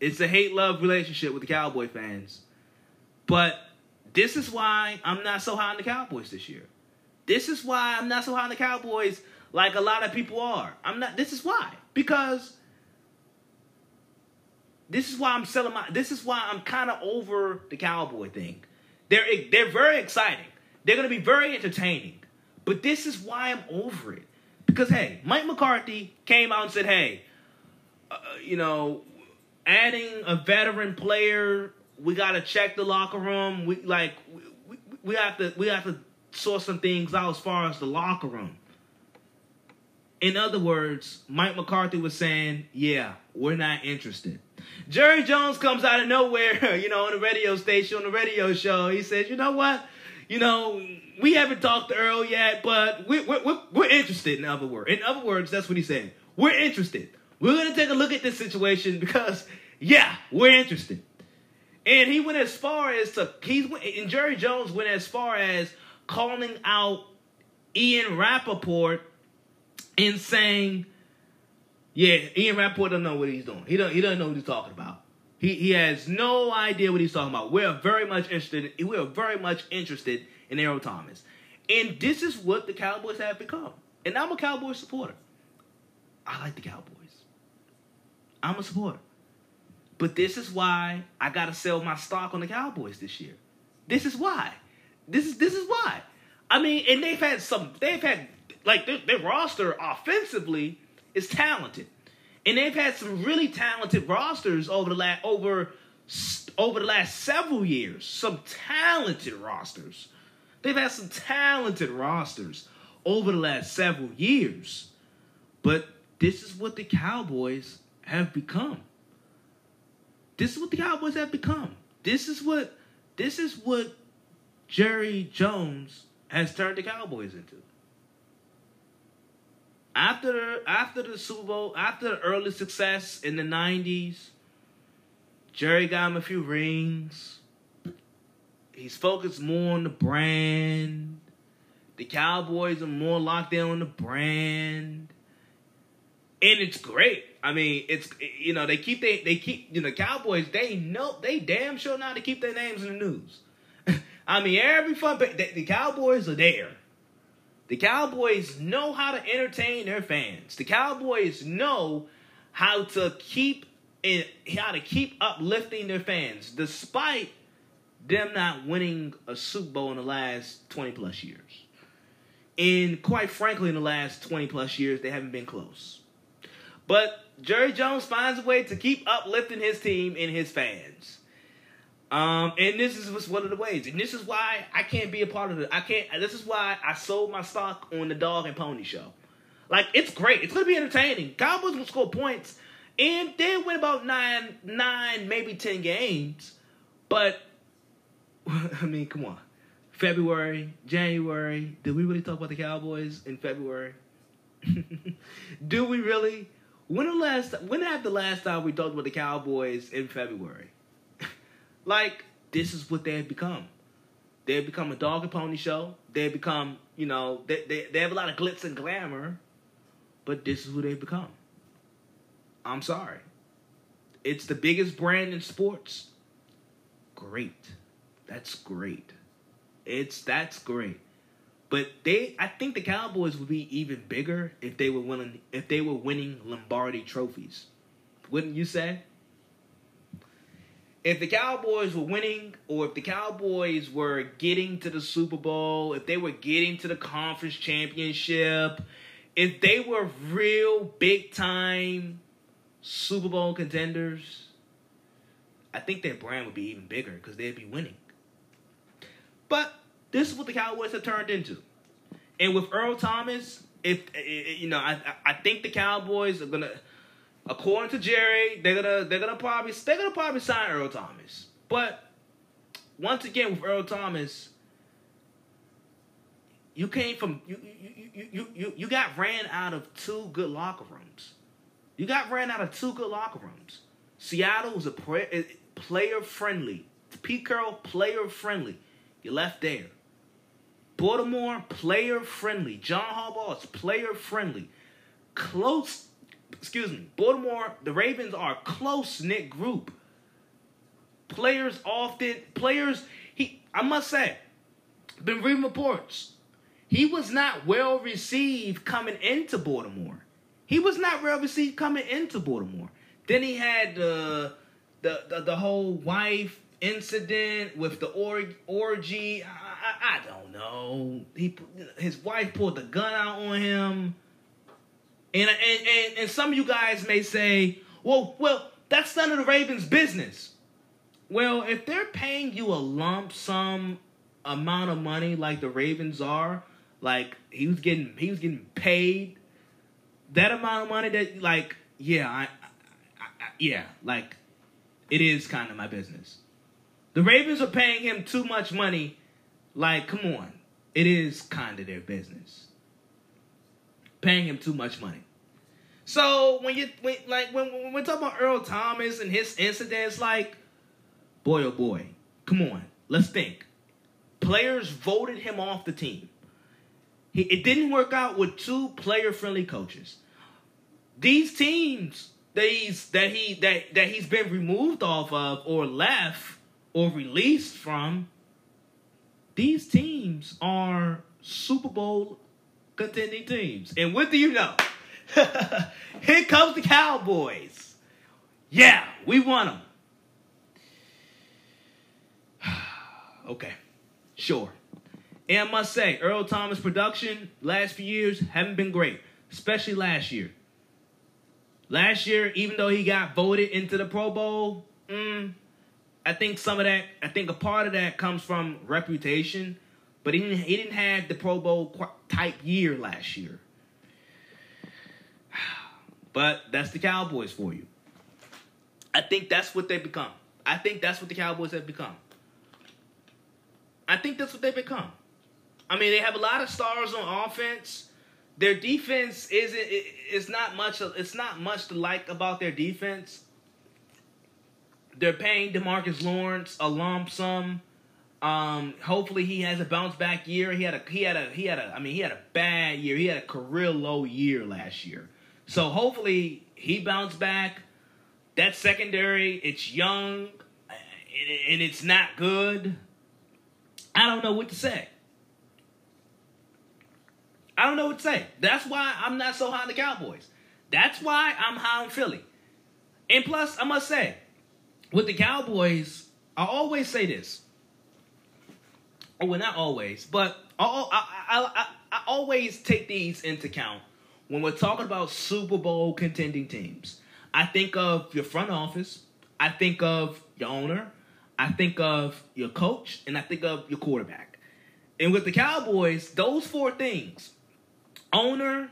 [SPEAKER 1] it's a hate love relationship with the Cowboy fans. But this is why I'm not so high on the Cowboys this year. This is why I'm not so high on the Cowboys like a lot of people are. I'm not. This is why because this is why I'm selling my. This is why I'm kind of over the Cowboy thing. They're they're very exciting. They're gonna be very entertaining. But this is why I'm over it. Because hey, Mike McCarthy came out and said, "Hey, uh, you know, adding a veteran player, we got to check the locker room. We like we, we have to we have to sort some things out as far as the locker room." In other words, Mike McCarthy was saying, "Yeah, we're not interested." Jerry Jones comes out of nowhere, you know, on the radio station, on the radio show. He says, "You know what? You know, we haven't talked to Earl yet, but we're, we're, we're interested." In other words, in other words, that's what he said. We're interested. We're gonna take a look at this situation because, yeah, we're interested. And he went as far as to he's and Jerry Jones went as far as calling out Ian Rapoport and saying yeah, Ian Rapoport doesn't know what he's doing. He don't he doesn't know what he's talking about. He he has no idea what he's talking about. We're very much interested. We are very much interested in Earl Thomas, and this is what the Cowboys have become. And I'm a Cowboys supporter. I like the Cowboys. I'm a supporter. But this is why I gotta sell my stock on the Cowboys this year. This is why. This is this is why. I mean, and they've had some. They've had like their, their roster offensively is talented, and they've had some really talented rosters over the last over over the last several years. Some talented rosters. They've had some talented rosters over the last several years, but this is what the Cowboys have become. This is what the Cowboys have become. This is what this is what Jerry Jones has turned the Cowboys into after the, after the Super Bowl, after the early success in the '90s, Jerry got him a few rings. He's focused more on the brand. The Cowboys are more locked in on the brand, and it's great. I mean, it's you know they keep they they keep you know Cowboys they know they damn sure how to keep their names in the news. I mean, every fun the, the Cowboys are there. The Cowboys know how to entertain their fans. The Cowboys know how to keep how to keep uplifting their fans, despite them not winning a Super Bowl in the last 20 plus years. And quite frankly, in the last 20 plus years, they haven't been close. But Jerry Jones finds a way to keep uplifting his team and his fans. Um, and this is one of the ways, and this is why I can't be a part of it. I can't. This is why I sold my stock on the Dog and Pony Show. Like it's great. It's gonna be entertaining. Cowboys gonna score points, and they win about nine, nine, maybe ten games. But I mean, come on. February, January. Did we really talk about the Cowboys in February? Do we really? When the last? When have the last time we talked about the Cowboys in February? Like, this is what they have become. They have become a dog and pony show. They have become, you know, they, they, they have a lot of glitz and glamour, but this is who they've become. I'm sorry. It's the biggest brand in sports. Great. That's great. It's that's great. But they I think the Cowboys would be even bigger if they were winning if they were winning Lombardi trophies. Wouldn't you say? if the Cowboys were winning, or if the Cowboys were getting to the Super Bowl, if they were getting to the conference championship, if they were real big time Super Bowl contenders, I think their brand would be even bigger because they'd be winning. But this is what the Cowboys have turned into. And with Earl Thomas, if eh, eh, eh, you know, I I think the Cowboys are gonna according to Jerry, they're gonna they're gonna probably they're gonna probably sign Earl Thomas. But once again with Earl Thomas, you came from you you you you you, you got ran out of two good locker rooms. You got ran out of two good locker rooms. Seattle was a player friendly. Pete Carroll player friendly. You left there. Baltimore player friendly. John Harbaugh is player friendly. Close excuse me, Baltimore, the Ravens are a close knit group. Players often, players, he, I must say, been reading reports. He was not well received coming into Baltimore. He was not well received coming into Baltimore. Then he had the the the, the whole wife incident with the org, orgy. I, I, don't know. He his wife pulled the gun out on him. And, and, and, and some of you guys may say, well, well, that's none of the Ravens' business. Well, if they're paying you a lump sum amount of money like the Ravens are, like he was getting he was getting paid that amount of money that like yeah, I, I, I yeah, like it is kind of my business. The Ravens are paying him too much money. Like, come on. It is kind of their business. Paying him too much money. So when you when, like when, when we're talking about Earl Thomas and his incidents, like, boy oh boy, come on, let's think. Players voted him off the team. He, it didn't work out with two player-friendly coaches. These teams that he's that he that that he's been removed off of or left or released from, these teams are Super Bowl contending teams. And what do you know? Here comes the Cowboys. Yeah, we want them. okay, sure. And I must say, Earl Thomas production last few years haven't been great, especially last year. Last year, even though he got voted into the Pro Bowl, mm, I think some of that, I think a part of that comes from reputation, but he didn't, he didn't have the Pro Bowl type year last year. But that's the Cowboys for you. I think that's what they become. I think that's what the Cowboys have become. I think that's what they become. I mean, they have a lot of stars on offense. Their defense isn't. It's not much. It's not much to like about their defense. They're paying Demarcus Lawrence a lump sum. Um, hopefully he has a bounce back year. He had a he had a he had a I mean he had a bad year. He had a career low year last year. So hopefully he bounced back. That secondary, it's young and it's not good. I don't know what to say. I don't know what to say. That's why I'm not so high on the Cowboys. That's why I'm high on Philly. And plus, I must say, with the Cowboys, I always say this. Oh, well, not always, but I, I, I, I always take these into account when we're talking about Super Bowl contending teams, I think of your front office, I think of your owner, I think of your coach, and I think of your quarterback. And with the Cowboys, those four things owner,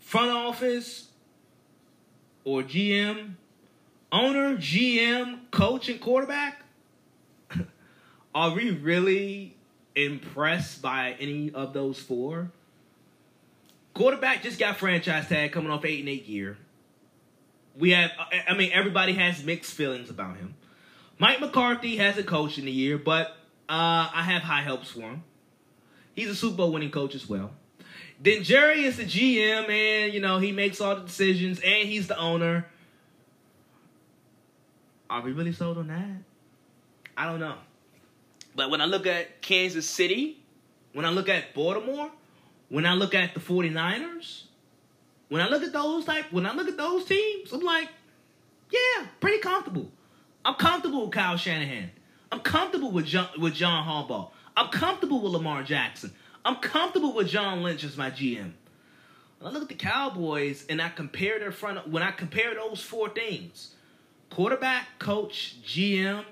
[SPEAKER 1] front office, or GM, owner, GM, coach, and quarterback, are we really impressed by any of those four? Quarterback just got franchise tag coming off eight and eight year. We have, I mean, everybody has mixed feelings about him. Mike McCarthy hasn't coached in a year, but uh, I have high hopes for him. He's a Super Bowl winning coach as well. Then Jerry is the GM, and you know he makes all the decisions, and he's the owner. Are we really sold on that? I don't know. But when I look at Kansas City, when I look at Baltimore, when I look at the 49ers, when I look at those type, when I look at those teams, I'm like, yeah, pretty comfortable. I'm comfortable with Kyle Shanahan. I'm comfortable with John, with John Harbaugh. I'm comfortable with Lamar Jackson. I'm comfortable with John Lynch as my GM. When I look at the Cowboys and I compare their front, when I compare those four things, quarterback, coach, GM,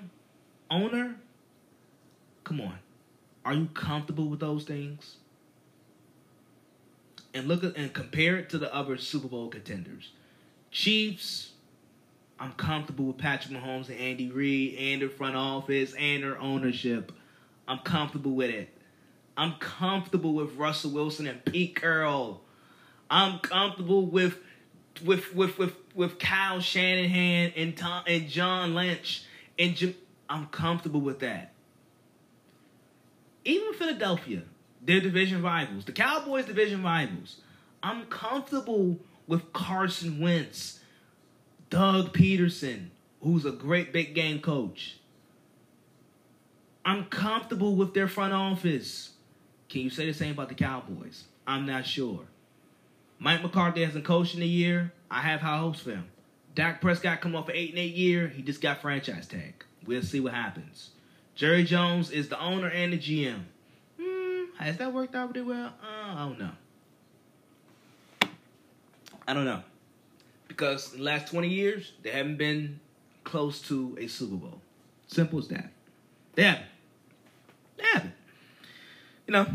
[SPEAKER 1] owner, come on, are you comfortable with those things? and look at and compare it to the other Super Bowl contenders. Chiefs, I'm comfortable with Patrick Mahomes and Andy Reid and their front office and their ownership. I'm comfortable with it. I'm comfortable with Russell Wilson and Pete Carroll. I'm comfortable with with with with with Kyle Shanahan and Tom and John Lynch and I'm comfortable with that. Even Philadelphia, their division rivals, the Cowboys' division rivals. I'm comfortable with Carson Wentz, Doug Pederson, who's a great big game coach. I'm comfortable with their front office. Can you say the same about the Cowboys? I'm not sure. Mike McCarthy hasn't coached in a year. I have high hopes for him. Dak Prescott come off an eight and eight year. He just got franchise tag. We'll see what happens. Jerry Jones is the owner and the GM. Hmm, has that worked out really well? Uh, I don't know. I don't know. Because in the last 20 years, they haven't been close to a Super Bowl. Simple as that. They haven't. They haven't. You know.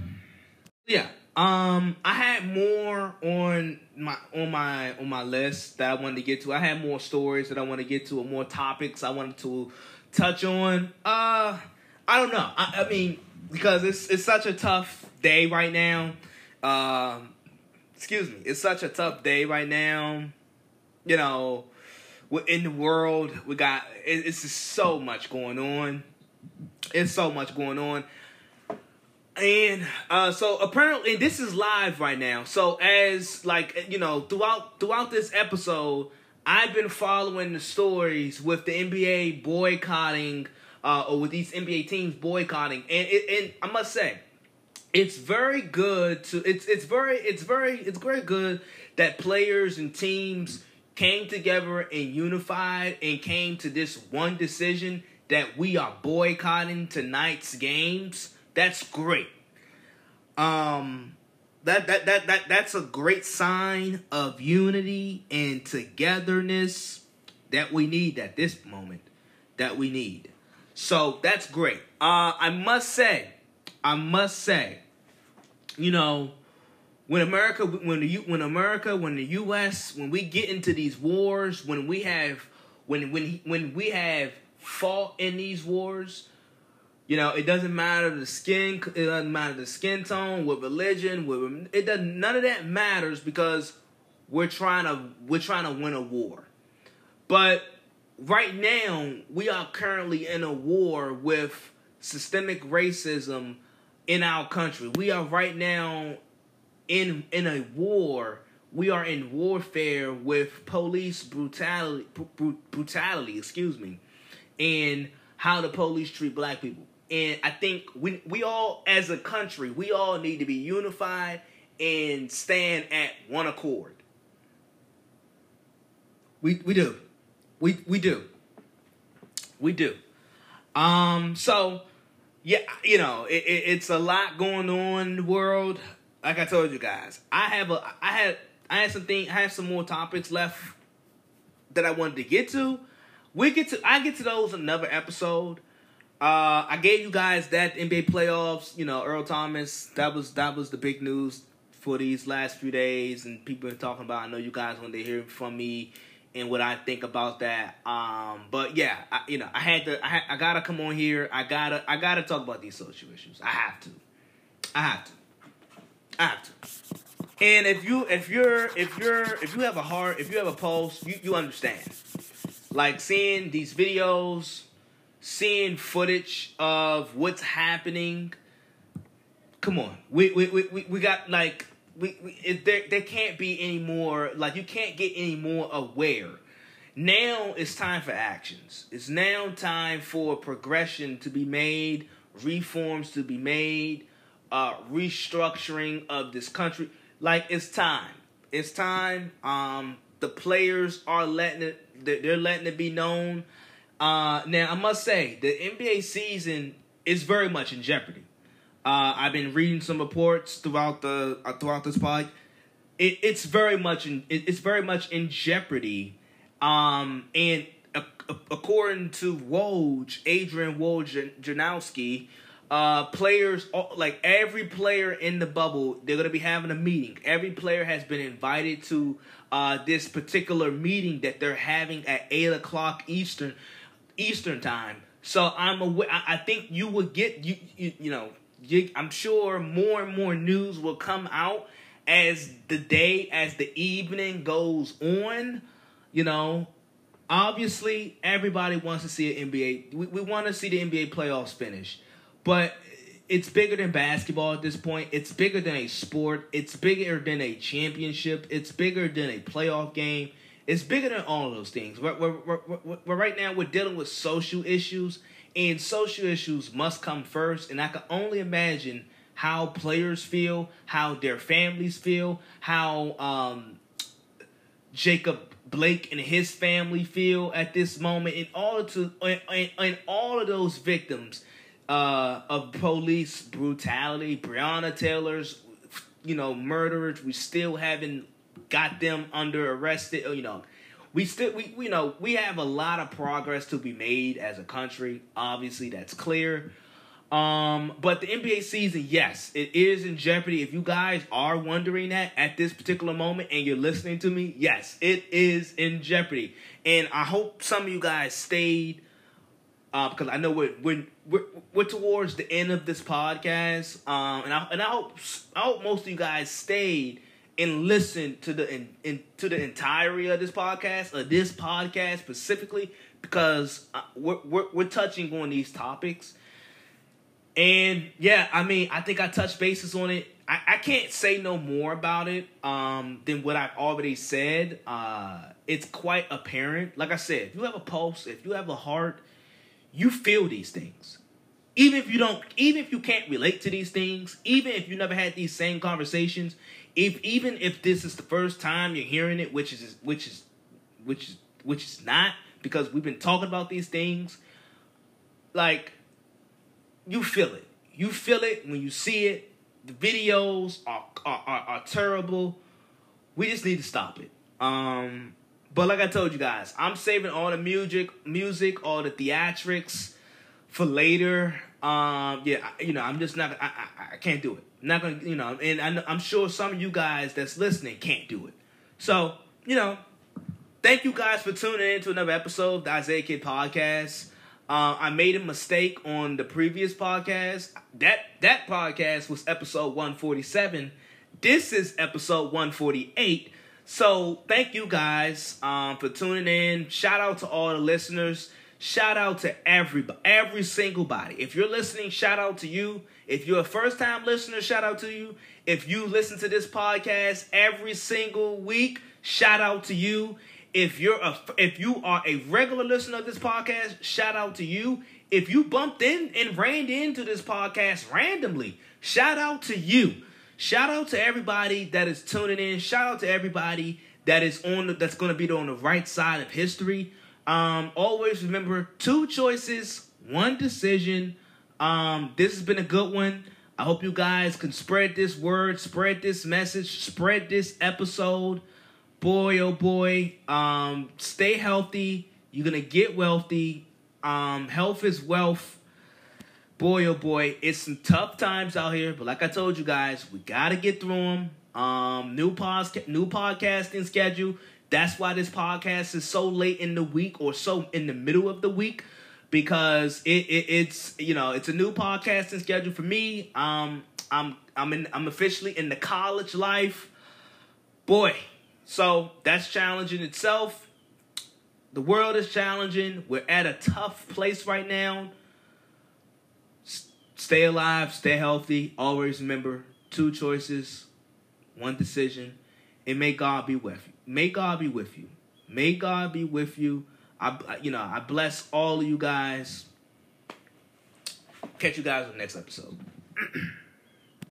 [SPEAKER 1] Yeah. Um, I had more on my on my on my list that I wanted to get to. I had more stories that I want to get to, or more topics I wanted to touch on. Uh, I don't know. I, I mean, because it's it's such a tough day right now. Um, excuse me, it's such a tough day right now. You know, in the world, we got it's just so much going on. It's so much going on. And uh, so apparently this is live right now. So as like you know throughout throughout this episode, I've been following the stories with the NBA boycotting uh, or with these NBA teams boycotting, and it, and I must say it's very good to it's it's very it's very it's very good that players and teams came together and unified and came to this one decision that we are boycotting tonight's games. That's great. Um that that that that that's a great sign of unity and togetherness that we need at this moment that we need. So that's great. Uh I must say, I must say you know, when America, when the when America, when the U.S., when we get into these wars, when we have, when when when we have fought in these wars, you know, it doesn't matter the skin, it doesn't matter the skin tone, with religion, with it doesn't. None of that matters because we're trying to we're trying to win a war. But right now, we are currently in a war with systemic racism in our country. We are right now in in a war. We are in warfare with police brutality, brutality, excuse me, and how the police treat black people. And I think we we all as a country, we all need to be unified and stand at one accord. We we do. We we do. We do. Um so yeah, you know, it, it, it's a lot going on in the world. Like I told you guys, I have a, I had, I had some thing, I have some more topics left that I wanted to get to. We get to, I get to those another episode. Uh, I gave you guys that NBA playoffs. You know, Earl Thomas. That was that was the big news for these last few days, and people are talking about. I know you guys when they hear from me and what I think about that. Um, but yeah, I, you know, I had to, I, had, I gotta come on here. I gotta, I gotta talk about these social issues. I have to, I have to, I have to. And if you, if you're, if you're, if you have a heart, if you have a pulse, you, you understand. Like seeing these videos, seeing footage of what's happening. Come on, we we we we got like we, we it, there there can't be any more like you can't get any more aware. Now it's time for actions. It's now time for progression to be made, reforms to be made, uh, restructuring of this country. Like it's time. It's time. Um, the players are letting it. They're letting it be known. Uh, now I must say the NBA season is very much in jeopardy. Uh, I've been reading some reports throughout the uh, throughout this pod. It, it's very much in it, it's very much in jeopardy. Um, and uh, according to Woj, Adrian Wojnarowski, uh, players like every player in the bubble, they're gonna be having a meeting. Every player has been invited to uh, this particular meeting that they're having at eight o'clock Eastern Eastern time. So I'm aware. I, think you would get you, you you know I'm sure more and more news will come out as the day, as the evening goes on. You know, obviously everybody wants to see an NBA. We, we want to see the NBA playoffs finish, but it's bigger than basketball at this point. It's bigger than a sport. It's bigger than a championship. It's bigger than a playoff game. It's bigger than all of those things. We're, we're, we're, we're, right now we're dealing with social issues, and social issues must come first. And I can only imagine how players feel, how their families feel, how um, Jacob Blake and his family feel at this moment, in all to and, and all of those victims uh, of police brutality, Breonna Taylor's, you know, murderers. We still haven't got them under arrested. You know, we still we you know we have a lot of progress to be made as a country. Obviously, that's clear. Um, but the NBA season, yes, it is in jeopardy. If you guys are wondering that at this particular moment and you're listening to me, yes, it is in jeopardy. And I hope some of you guys stayed uh, because I know we're, we're we're we're towards the end of this podcast. Um, and I and I hope I hope most of you guys stayed and listen to the in, in to the entirety of this podcast, or this podcast specifically, because uh, we're, we're we're touching on these topics and yeah, I mean, I think I touched bases on it. I, I can't say no more about it um, than what I've already said. Uh, it's quite apparent. Like I said, if you have a pulse, if you have a heart, you feel these things. Even if you don't, even if you can't relate to these things, even if you never had these same conversations, if even if this is the first time you're hearing it, which is which is which is which is not, because we've been talking about these things, like you feel it. You feel it when you see it. The videos are are, are, are terrible. We just need to stop it. Um, but like I told you guys, I'm saving all the music, music, all the theatrics for later. Um, yeah, you know, I'm just not. I, I, I can't do it. Not gonna, you know, and I, I'm sure some of you guys that's listening can't do it. So, you know, thank you guys for tuning in to another episode of the Isaiah Kid Podcast. Uh, I made a mistake on the previous podcast. That that podcast was episode 147. This is episode 148. So thank you guys um, for tuning in. Shout out to all the listeners. Shout out to everybody, every single body. If you're listening, shout out to you. If you're a first time listener, shout out to you. If you listen to this podcast every single week, shout out to you. If you're a if you are a regular listener of this podcast, shout out to you. If you bumped in and ran into this podcast randomly, shout out to you. Shout out to everybody that is tuning in. Shout out to everybody that is on the, that's going to be on the right side of history. Um, always remember two choices, one decision. Um, this has been a good one. I hope you guys can spread this word, spread this message, spread this episode boy, oh boy, um, stay healthy. You're gonna get wealthy. Um, health is wealth. Boy, oh boy, it's some tough times out here. But like I told you guys, we gotta get through them. Um, new podcast, new podcasting schedule. That's why this podcast is so late in the week or so in the middle of the week because it, it it's you know it's a new podcasting schedule for me. Um, I'm I'm in I'm officially in the college life. Boy, so that's challenging itself. The world is challenging. We're at a tough place right now. stay alive, stay healthy. Always remember two choices, one decision, and may God be with you. May God be with you. May God be with you. I, you know, I bless all of you guys. Catch you guys on the next episode.